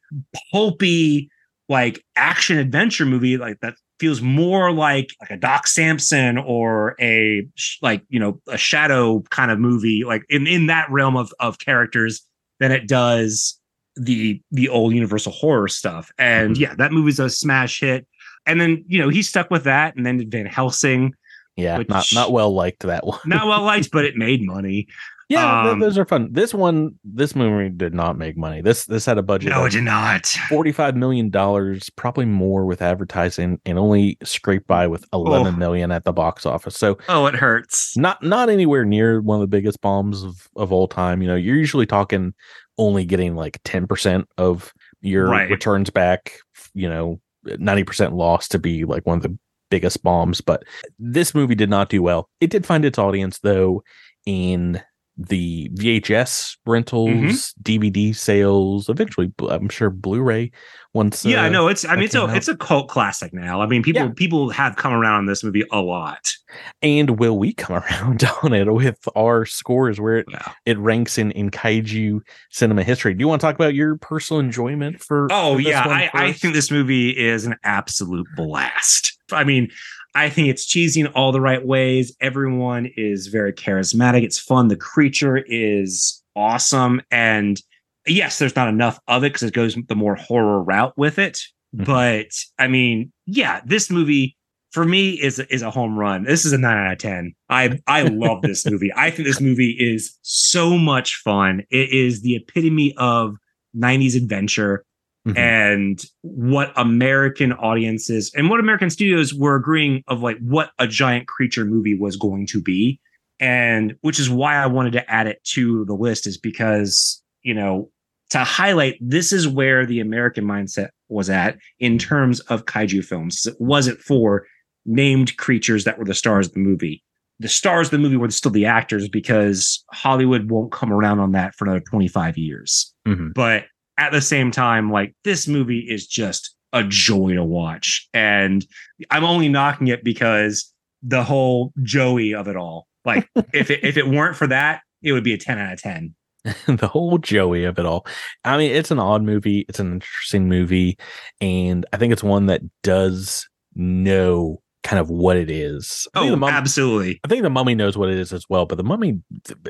pulpy like action adventure movie like that feels more like like a Doc Samson or a like you know a shadow kind of movie like in in that realm of of characters than it does the the old universal horror stuff. And mm-hmm. yeah that movie's a smash hit. And then you know he stuck with that and then Van Helsing yeah not not well liked that one. Not well liked but it made money yeah, um, those are fun. This one, this movie did not make money. This this had a budget. No, it did not. Forty five million dollars, probably more with advertising, and only scraped by with eleven oh. million at the box office. So, oh, it hurts. Not not anywhere near one of the biggest bombs of of all time. You know, you're usually talking only getting like ten percent of your right. returns back. You know, ninety percent loss to be like one of the biggest bombs. But this movie did not do well. It did find its audience though in the VHS rentals, mm-hmm. DVD sales, eventually, I'm sure Blu-ray. Once, yeah, uh, no, it's. I mean, it's a out. it's a cult classic now. I mean, people yeah. people have come around on this movie a lot. And will we come around on it with our scores where it, yeah. it ranks in in kaiju cinema history? Do you want to talk about your personal enjoyment for? Oh for yeah, I, I think this movie is an absolute blast. I mean, I think it's cheesy in all the right ways. Everyone is very charismatic. It's fun. The creature is awesome. And yes, there's not enough of it because it goes the more horror route with it. Mm-hmm. But I mean, yeah, this movie for me is is a home run. This is a nine out of ten. I I love this movie. I think this movie is so much fun. It is the epitome of 90s adventure mm-hmm. and what American audiences and what American studios were agreeing of like what a giant creature movie was going to be. And which is why I wanted to add it to the list, is because, you know, to highlight this is where the American mindset was at in terms of kaiju films. It wasn't for named creatures that were the stars of the movie. The stars of the movie were still the actors because Hollywood won't come around on that for another 25 years. Mm-hmm. But at the same time, like this movie is just a joy to watch. And I'm only knocking it because the whole Joey of it all. Like if it if it weren't for that, it would be a 10 out of 10. the whole Joey of it all. I mean, it's an odd movie. It's an interesting movie. And I think it's one that does know kind of what it is. I oh, mummy, absolutely. I think the Mummy knows what it is as well, but the Mummy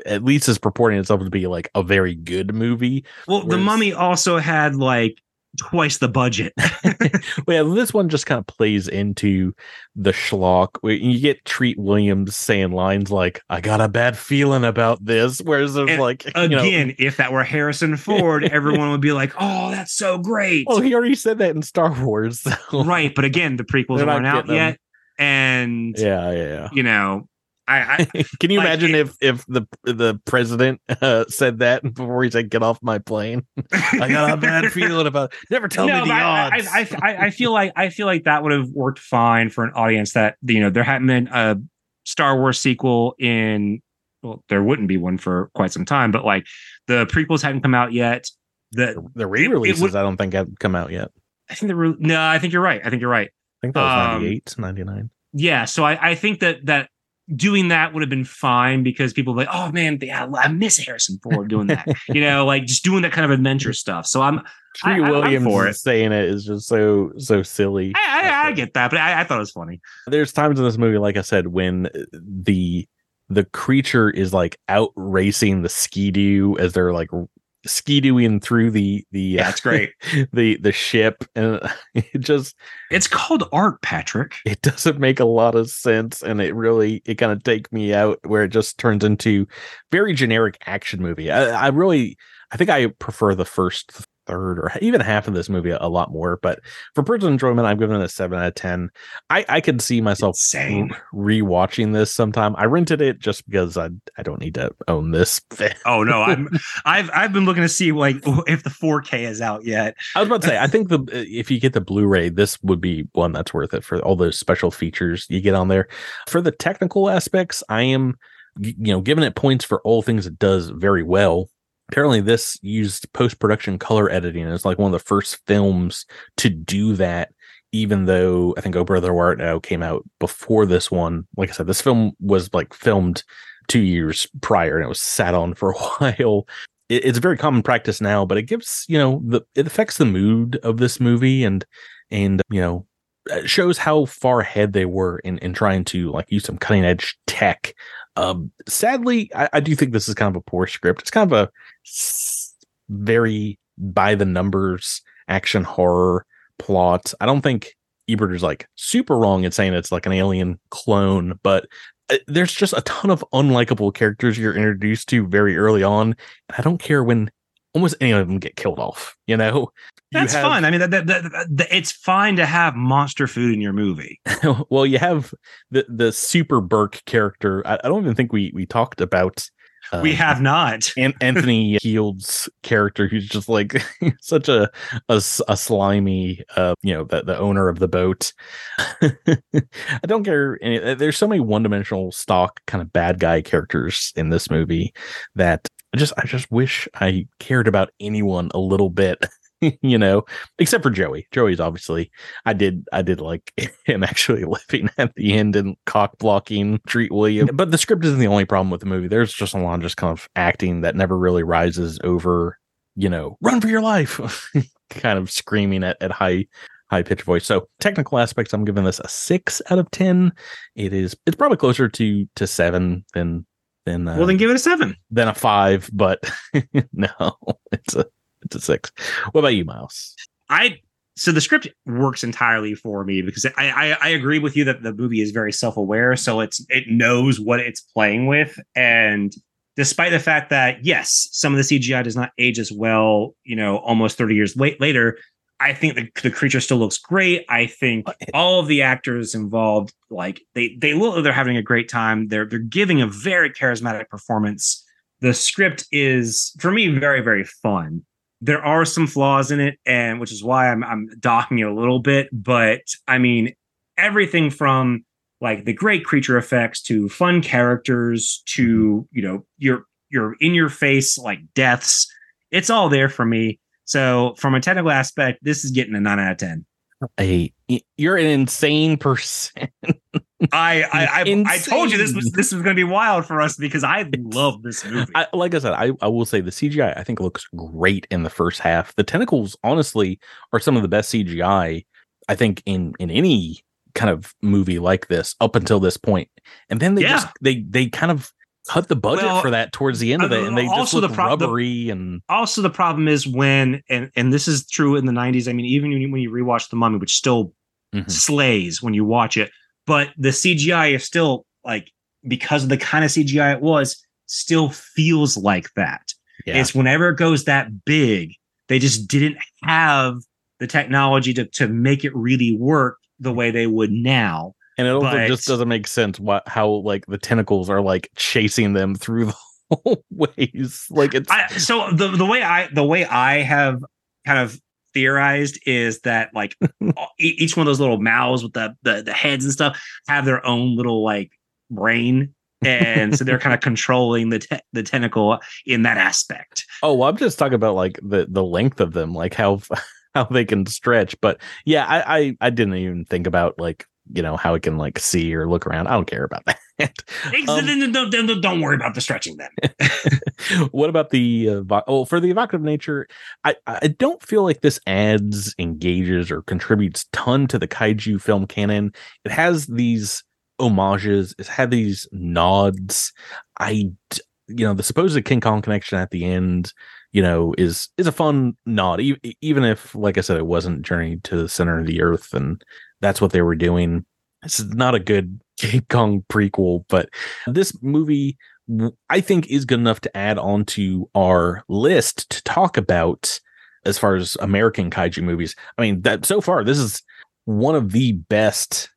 at least is purporting itself to be like a very good movie. Well, the Mummy also had like twice the budget. well, yeah, this one just kind of plays into the schlock. You get Treat Williams saying lines like, I got a bad feeling about this. Whereas there's and like, again, know, if that were Harrison Ford, everyone would be like, oh, that's so great. Well, he already said that in Star Wars. So. Right. But again, the prequels aren't out them. yet and yeah, yeah, you know, I, I can you like, imagine it, if if the the president uh, said that before he said get off my plane? I got a bad feeling about. Never tell no, me the odds. I, I, I feel like I feel like that would have worked fine for an audience that you know there hadn't been a Star Wars sequel in. Well, there wouldn't be one for quite some time, but like the prequels hadn't come out yet. The the re-releases I don't think have come out yet. I think the re- no, I think you're right. I think you're right. I think that was um, 98, 99. Yeah. So I, I think that that doing that would have been fine because people like, oh man, yeah, I miss Harrison Ford doing that. you know, like just doing that kind of adventure stuff. So I'm Tree I, Williams it. saying it is just so so silly. I, I, I get that, but I, thought it was funny. There's times in this movie, like I said, when the the creature is like out racing the skidoo as they're like skidooing through the the that's great. the the ship and it just it's called art patrick. It doesn't make a lot of sense and it really it kind of take me out where it just turns into very generic action movie. I, I really i think i prefer the first third or even half of this movie a, lot more. But for personal enjoyment, I'm giving it a seven out of ten. I I could see myself Insane. rewatching this sometime. I rented it just because I I don't need to own this. oh no, I'm I've I've been looking to see like if the 4K is out yet. I was about to say I think the uh, if you get the Blu-ray, this would be one that's worth it for all those special features you get on there. For the technical aspects, I am you know giving it points for all things it does very well apparently this used post-production color editing it's like one of the first films to do that even though i think oh brother art now came out before this one like i said this film was like filmed two years prior and it was sat on for a while it, it's a very common practice now but it gives you know the it affects the mood of this movie and and you know shows how far ahead they were in in trying to like use some cutting edge tech. Um, sadly, I, I do think this is kind of a poor script. It's kind of a very by the numbers action horror plot. I don't think Ebert is like super wrong in saying it's like an alien clone, but uh, there's just a ton of unlikable characters you're introduced to very early on. And I don't care when almost any of them get killed off. You know, that's have, fine. I mean, that, that, that, it's fine to have monster food in your movie. well, you have the the super Burke character. I, I, don't even think we we talked about. Uh, we have not. An- Anthony Heald's character, who's just like such a a, a slimy, uh, you know, the the owner of the boat. I don't care. Any, there's so many one dimensional stock kind of bad guy characters in this movie that I just I just wish I cared about anyone a little bit. you know, except for Joey. Joey's obviously I did I did like him actually living at the end and cock blocking Treat William. But the script isn't the only problem with the movie. There's just a lot of just kind of acting that never really rises over, you know, run for your life. kind of screaming at, at high high pitched voice. So technical aspects, I'm giving this a six out of ten. It is it's probably closer to to seven than than uh, well then give it a seven. Than a five, but no, it's a it's a six. What about you, Miles? I so the script works entirely for me because I, I, I agree with you that the movie is very self aware, so it's it knows what it's playing with, and despite the fact that yes, some of the CGI does not age as well, you know, almost thirty years late, later, I think the, the creature still looks great. I think all of the actors involved, like they they look like they're having a great time. They're they're giving a very charismatic performance. The script is for me very very fun there are some flaws in it, and which is why I'm I'm docking it a little bit. But I mean, everything from like the great creature effects to fun characters to you know your your in your face like deaths, it's all there for me. So from a technical aspect, this is getting a nine out of ten. A you're an insane person. I I I, I, told you this was this was going to be wild for us because I love this movie. I, like I said, I, I will say the CGI I think looks great in the first half. The tentacles honestly are some of the best CGI I think in in any kind of movie like this up until this point. And then they yeah. just they they kind of cut the budget well, for that towards the end of it, and they just look the pro- rubbery. The, and also the problem is when and and this is true in the '90s. I mean, even when you, when you rewatch The Mummy, which still mm-hmm. slays when you watch it, but the CGI is still like because of the kind of CGI it was, still feels like that. Yeah. It's whenever it goes that big, they just didn't have the technology to to make it really work the way they would now. And it also but, just doesn't make sense what how like the tentacles are like chasing them through the whole ways. Like it's I, so the the way I the way I have kind of theorized is that like each one of those little mouths with the, the the heads and stuff have their own little like brain and so they're kind of controlling the te- the tentacle in that aspect. Oh, well, I'm just talking about like the the length of them, like how how they can stretch. But yeah, I I, I didn't even think about like you know how it can like see or look around. I don't care about that. um, don't, don't, don't worry about the stretching then. what about the uh, oh for the evocative nature? I I don't feel like this adds, engages, or contributes ton to the kaiju film canon. It has these homages. It's had these nods. I you know the supposed King Kong connection at the end you know is is a fun nod even if like i said it wasn't journey to the center of the earth and that's what they were doing. This is not a good King Kong prequel, but this movie I think is good enough to add onto our list to talk about as far as American kaiju movies. I mean, that so far this is one of the best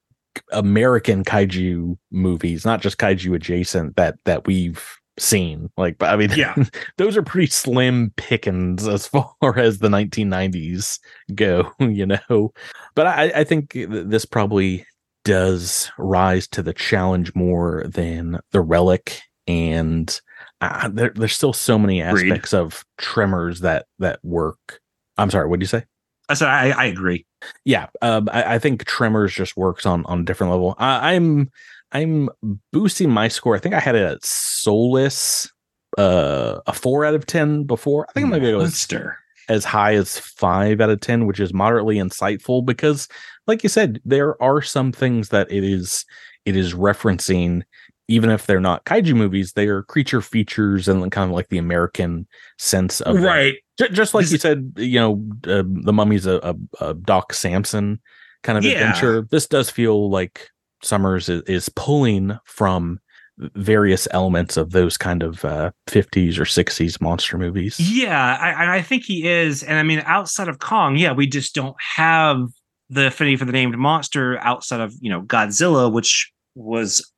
American kaiju movies, not just kaiju adjacent that that we've seen. Like, but I mean, yeah, those are pretty slim pickings as far as the 1990s go, you know. But I, I think this probably does rise to the challenge more than the relic and uh, there, there's still so many aspects of tremors that that work. I'm sorry what do you say? I said i, I agree. Yeah um, I, I, think tremors just works on on a different level. I, i'm I'm boosting my score. I think I had a soulless uh a four out of ten before. I think I'm gonna go monster. as high as five out of 10, which is moderately insightful because, like you said, there are some things that it is it is referencing even if they're not kaiju movies, they are creature features and kind of like the American sense of right. J- just like this, you said, you know, uh, the Mummy's a, a, a, Doc Samson kind of yeah. adventure. This does feel like Sommers is, is, pulling from various elements of those kind of uh, 50s or 60s monster movies. Yeah, I, I think he is. And I mean, outside of Kong, yeah, we just don't have the affinity for the named monster outside of you know Godzilla, which was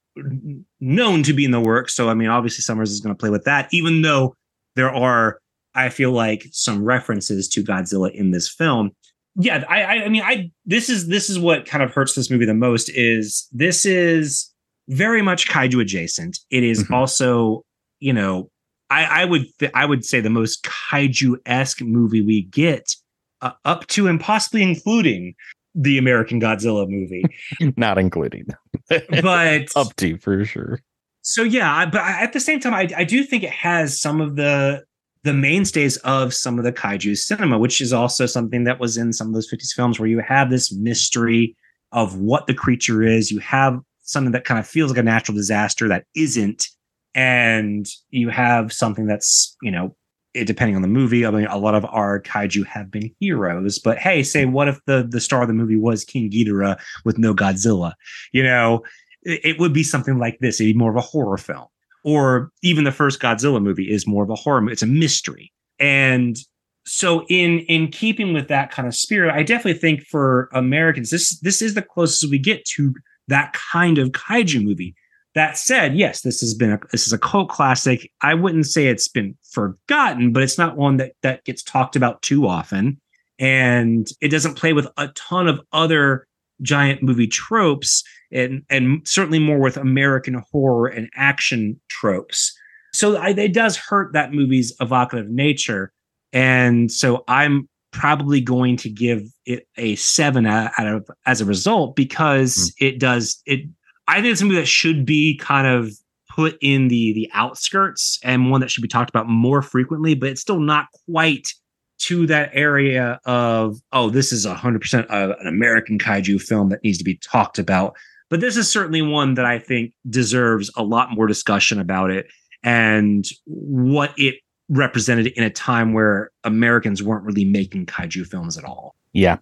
known to be in the works. So I mean, obviously Sommers is going to play with that, even though there are, I feel like, some references to Godzilla in this film. Yeah, I, I, I mean, I this is this is what kind of hurts this movie the most is this is very much kaiju adjacent. It is mm-hmm. also, you know, I, I would th- I would say the most kaiju esque movie we get, uh, up to and possibly including the American Godzilla movie. Not including, but up to for sure. So yeah, but at the same time, I, I do think it has some of the the mainstays of some of the kaiju cinema, which is also something that was in some of those 50s films where you have this mystery of what the creature is. You have something that kind of feels like a natural disaster that isn't. And you have something that's, you know, it, depending on the movie, I mean, a lot of our kaiju have been heroes. But hey, say mm-hmm. what if the the star of the movie was King Ghidorah with no Godzilla? You know, it, it would be something like this. It'd be more of a horror film, or even the first Godzilla movie is more of a horror. Movie. It's a mystery, and so in in keeping with that kind of spirit, I definitely think for Americans, this this is the closest we get to that kind of kaiju movie. That said, yes, this has been a this is a cult classic. I wouldn't say it's been forgotten, but it's not one that that gets talked about too often. And it doesn't play with a ton of other giant movie tropes and and certainly more with American horror and action tropes. So I, it does hurt that movie's evocative nature. And so I'm probably going to give it a seven out of as a result because mm. it does it I think it's something that should be kind of put in the the outskirts and one that should be talked about more frequently, but it's still not quite to that area of oh, this is a hundred percent an American kaiju film that needs to be talked about. But this is certainly one that I think deserves a lot more discussion about it and what it represented in a time where Americans weren't really making kaiju films at all. Yeah,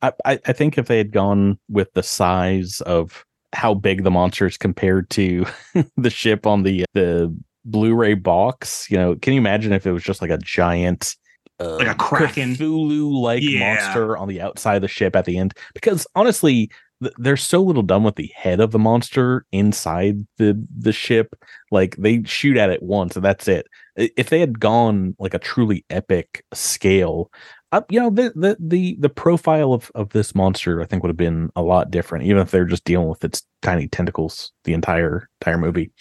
I, I think if they had gone with the size of how big the monster is compared to the ship on the uh, the Blu-ray box. You know, can you imagine if it was just like a giant uh, like a kraken Cthulhu like yeah. monster on the outside of the ship at the end? Because honestly, th- there's so little done with the head of the monster inside the the ship. Like they shoot at it once and that's it. If they had gone like a truly epic scale, uh, you know the, the the the profile of of this monster I think would have been a lot different, even if they're just dealing with its tiny tentacles the entire entire movie.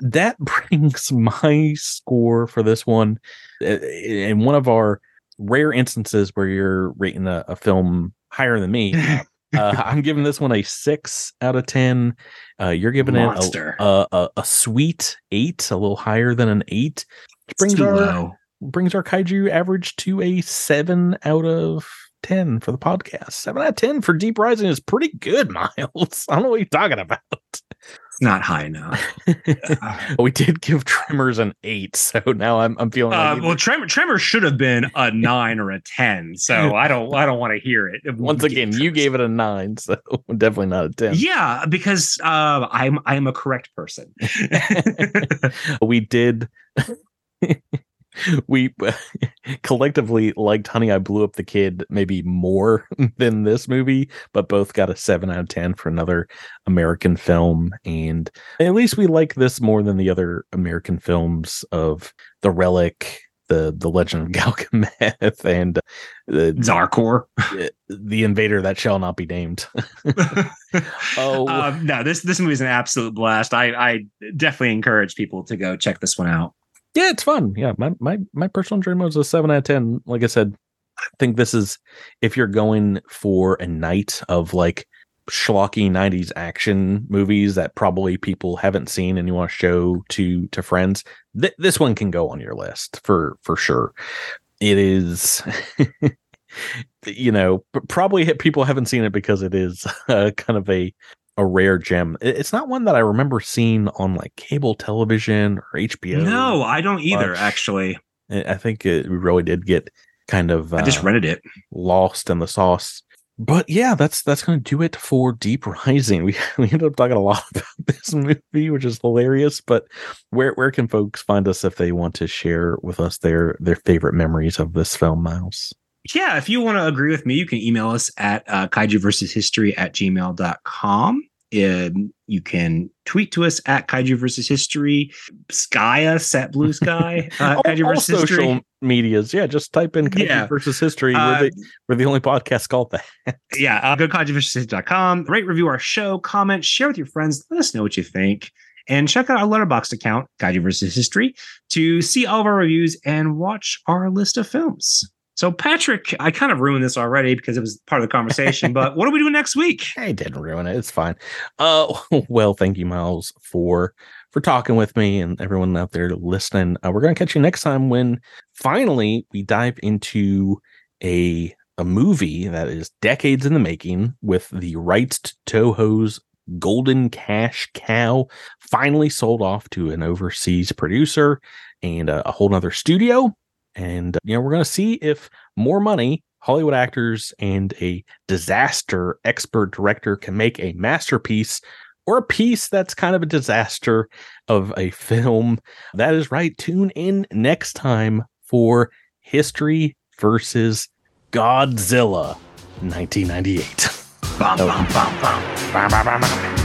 That brings my score for this one in one of our rare instances where you're rating a, a film higher than me. uh, I'm giving this one a six out of ten. Uh, you're giving Monster. it a, a, a, a, sweet eight, a little higher than an eight. Which brings our low brings our kaiju average to a seven out of 10 for the podcast. Seven out of 10 for Deep Rising is pretty good, Miles. I don't know what you're talking about. It's not high enough. we did give Tremors an eight, so now I'm I'm feeling. Uh, like well, Tremor Tremor should have been a nine or a ten, so I don't I don't want to hear it. Once again, you gave it a nine, so definitely not a ten. Yeah, because uh, I'm I'm a correct person. we did we collectively liked Honey, I Blew Up the Kid maybe more than this movie, but both got a 7 out of 10 for another American film. And at least we like this more than the other American films of The Relic, the the Legend of Galgameth, and the Zarkorr, the invader that shall not be named. oh um, no, this this movie is an absolute blast. I I definitely encourage people to go check this one out yeah, it's fun. Yeah, my my my personal dream was a seven out of ten. Like I said, I think this is if you're going for a night of like schlocky 90s action movies that probably people haven't seen and you want to show to to friends th- this one can go on your list for for sure it is you know probably people haven't seen it because it is uh, kind of a a rare gem it's not one that i remember seeing on like cable television or hbo no i don't either much. actually i think it really did get kind of i just uh, rented it lost in the sauce but yeah, that's that's going to do it for Deep Rising. We we ended up talking a lot about this movie, which is hilarious. But where where can folks find us if they want to share with us their their favorite memories of this film, Miles? Yeah, if you want to agree with me, you can email us at uh, kaiju versus history at gmail.com. And you can tweet to us at Kaiju versus History, sky us at Blue Sky, uh, Kaiju all, versus all History. social medias. Yeah, just type in Kaiju yeah. versus History. Uh, we're, the, we're the only podcast called that. yeah, uh, go to kaijuversushistory.com, rate, review our show, comment, share with your friends, let us know what you think. And check out our Letterboxd account, Kaiju versus History, to see all of our reviews and watch our list of films. So, Patrick, I kind of ruined this already because it was part of the conversation, but what are we doing next week? I didn't ruin it. It's fine. Uh, well, thank you, Miles, for for talking with me and everyone out there listening. Uh, we're going to catch you next time when finally we dive into a a movie that is decades in the making with the rights to Toho's Golden Cash Cow finally sold off to an overseas producer and a, a whole nother studio and, you know, we're going to see if more money, Hollywood actors, and a disaster expert director can make a masterpiece or a piece that's kind of a disaster of a film. That is right. Tune in next time for History versus Godzilla 1998. Bum, bum, bum,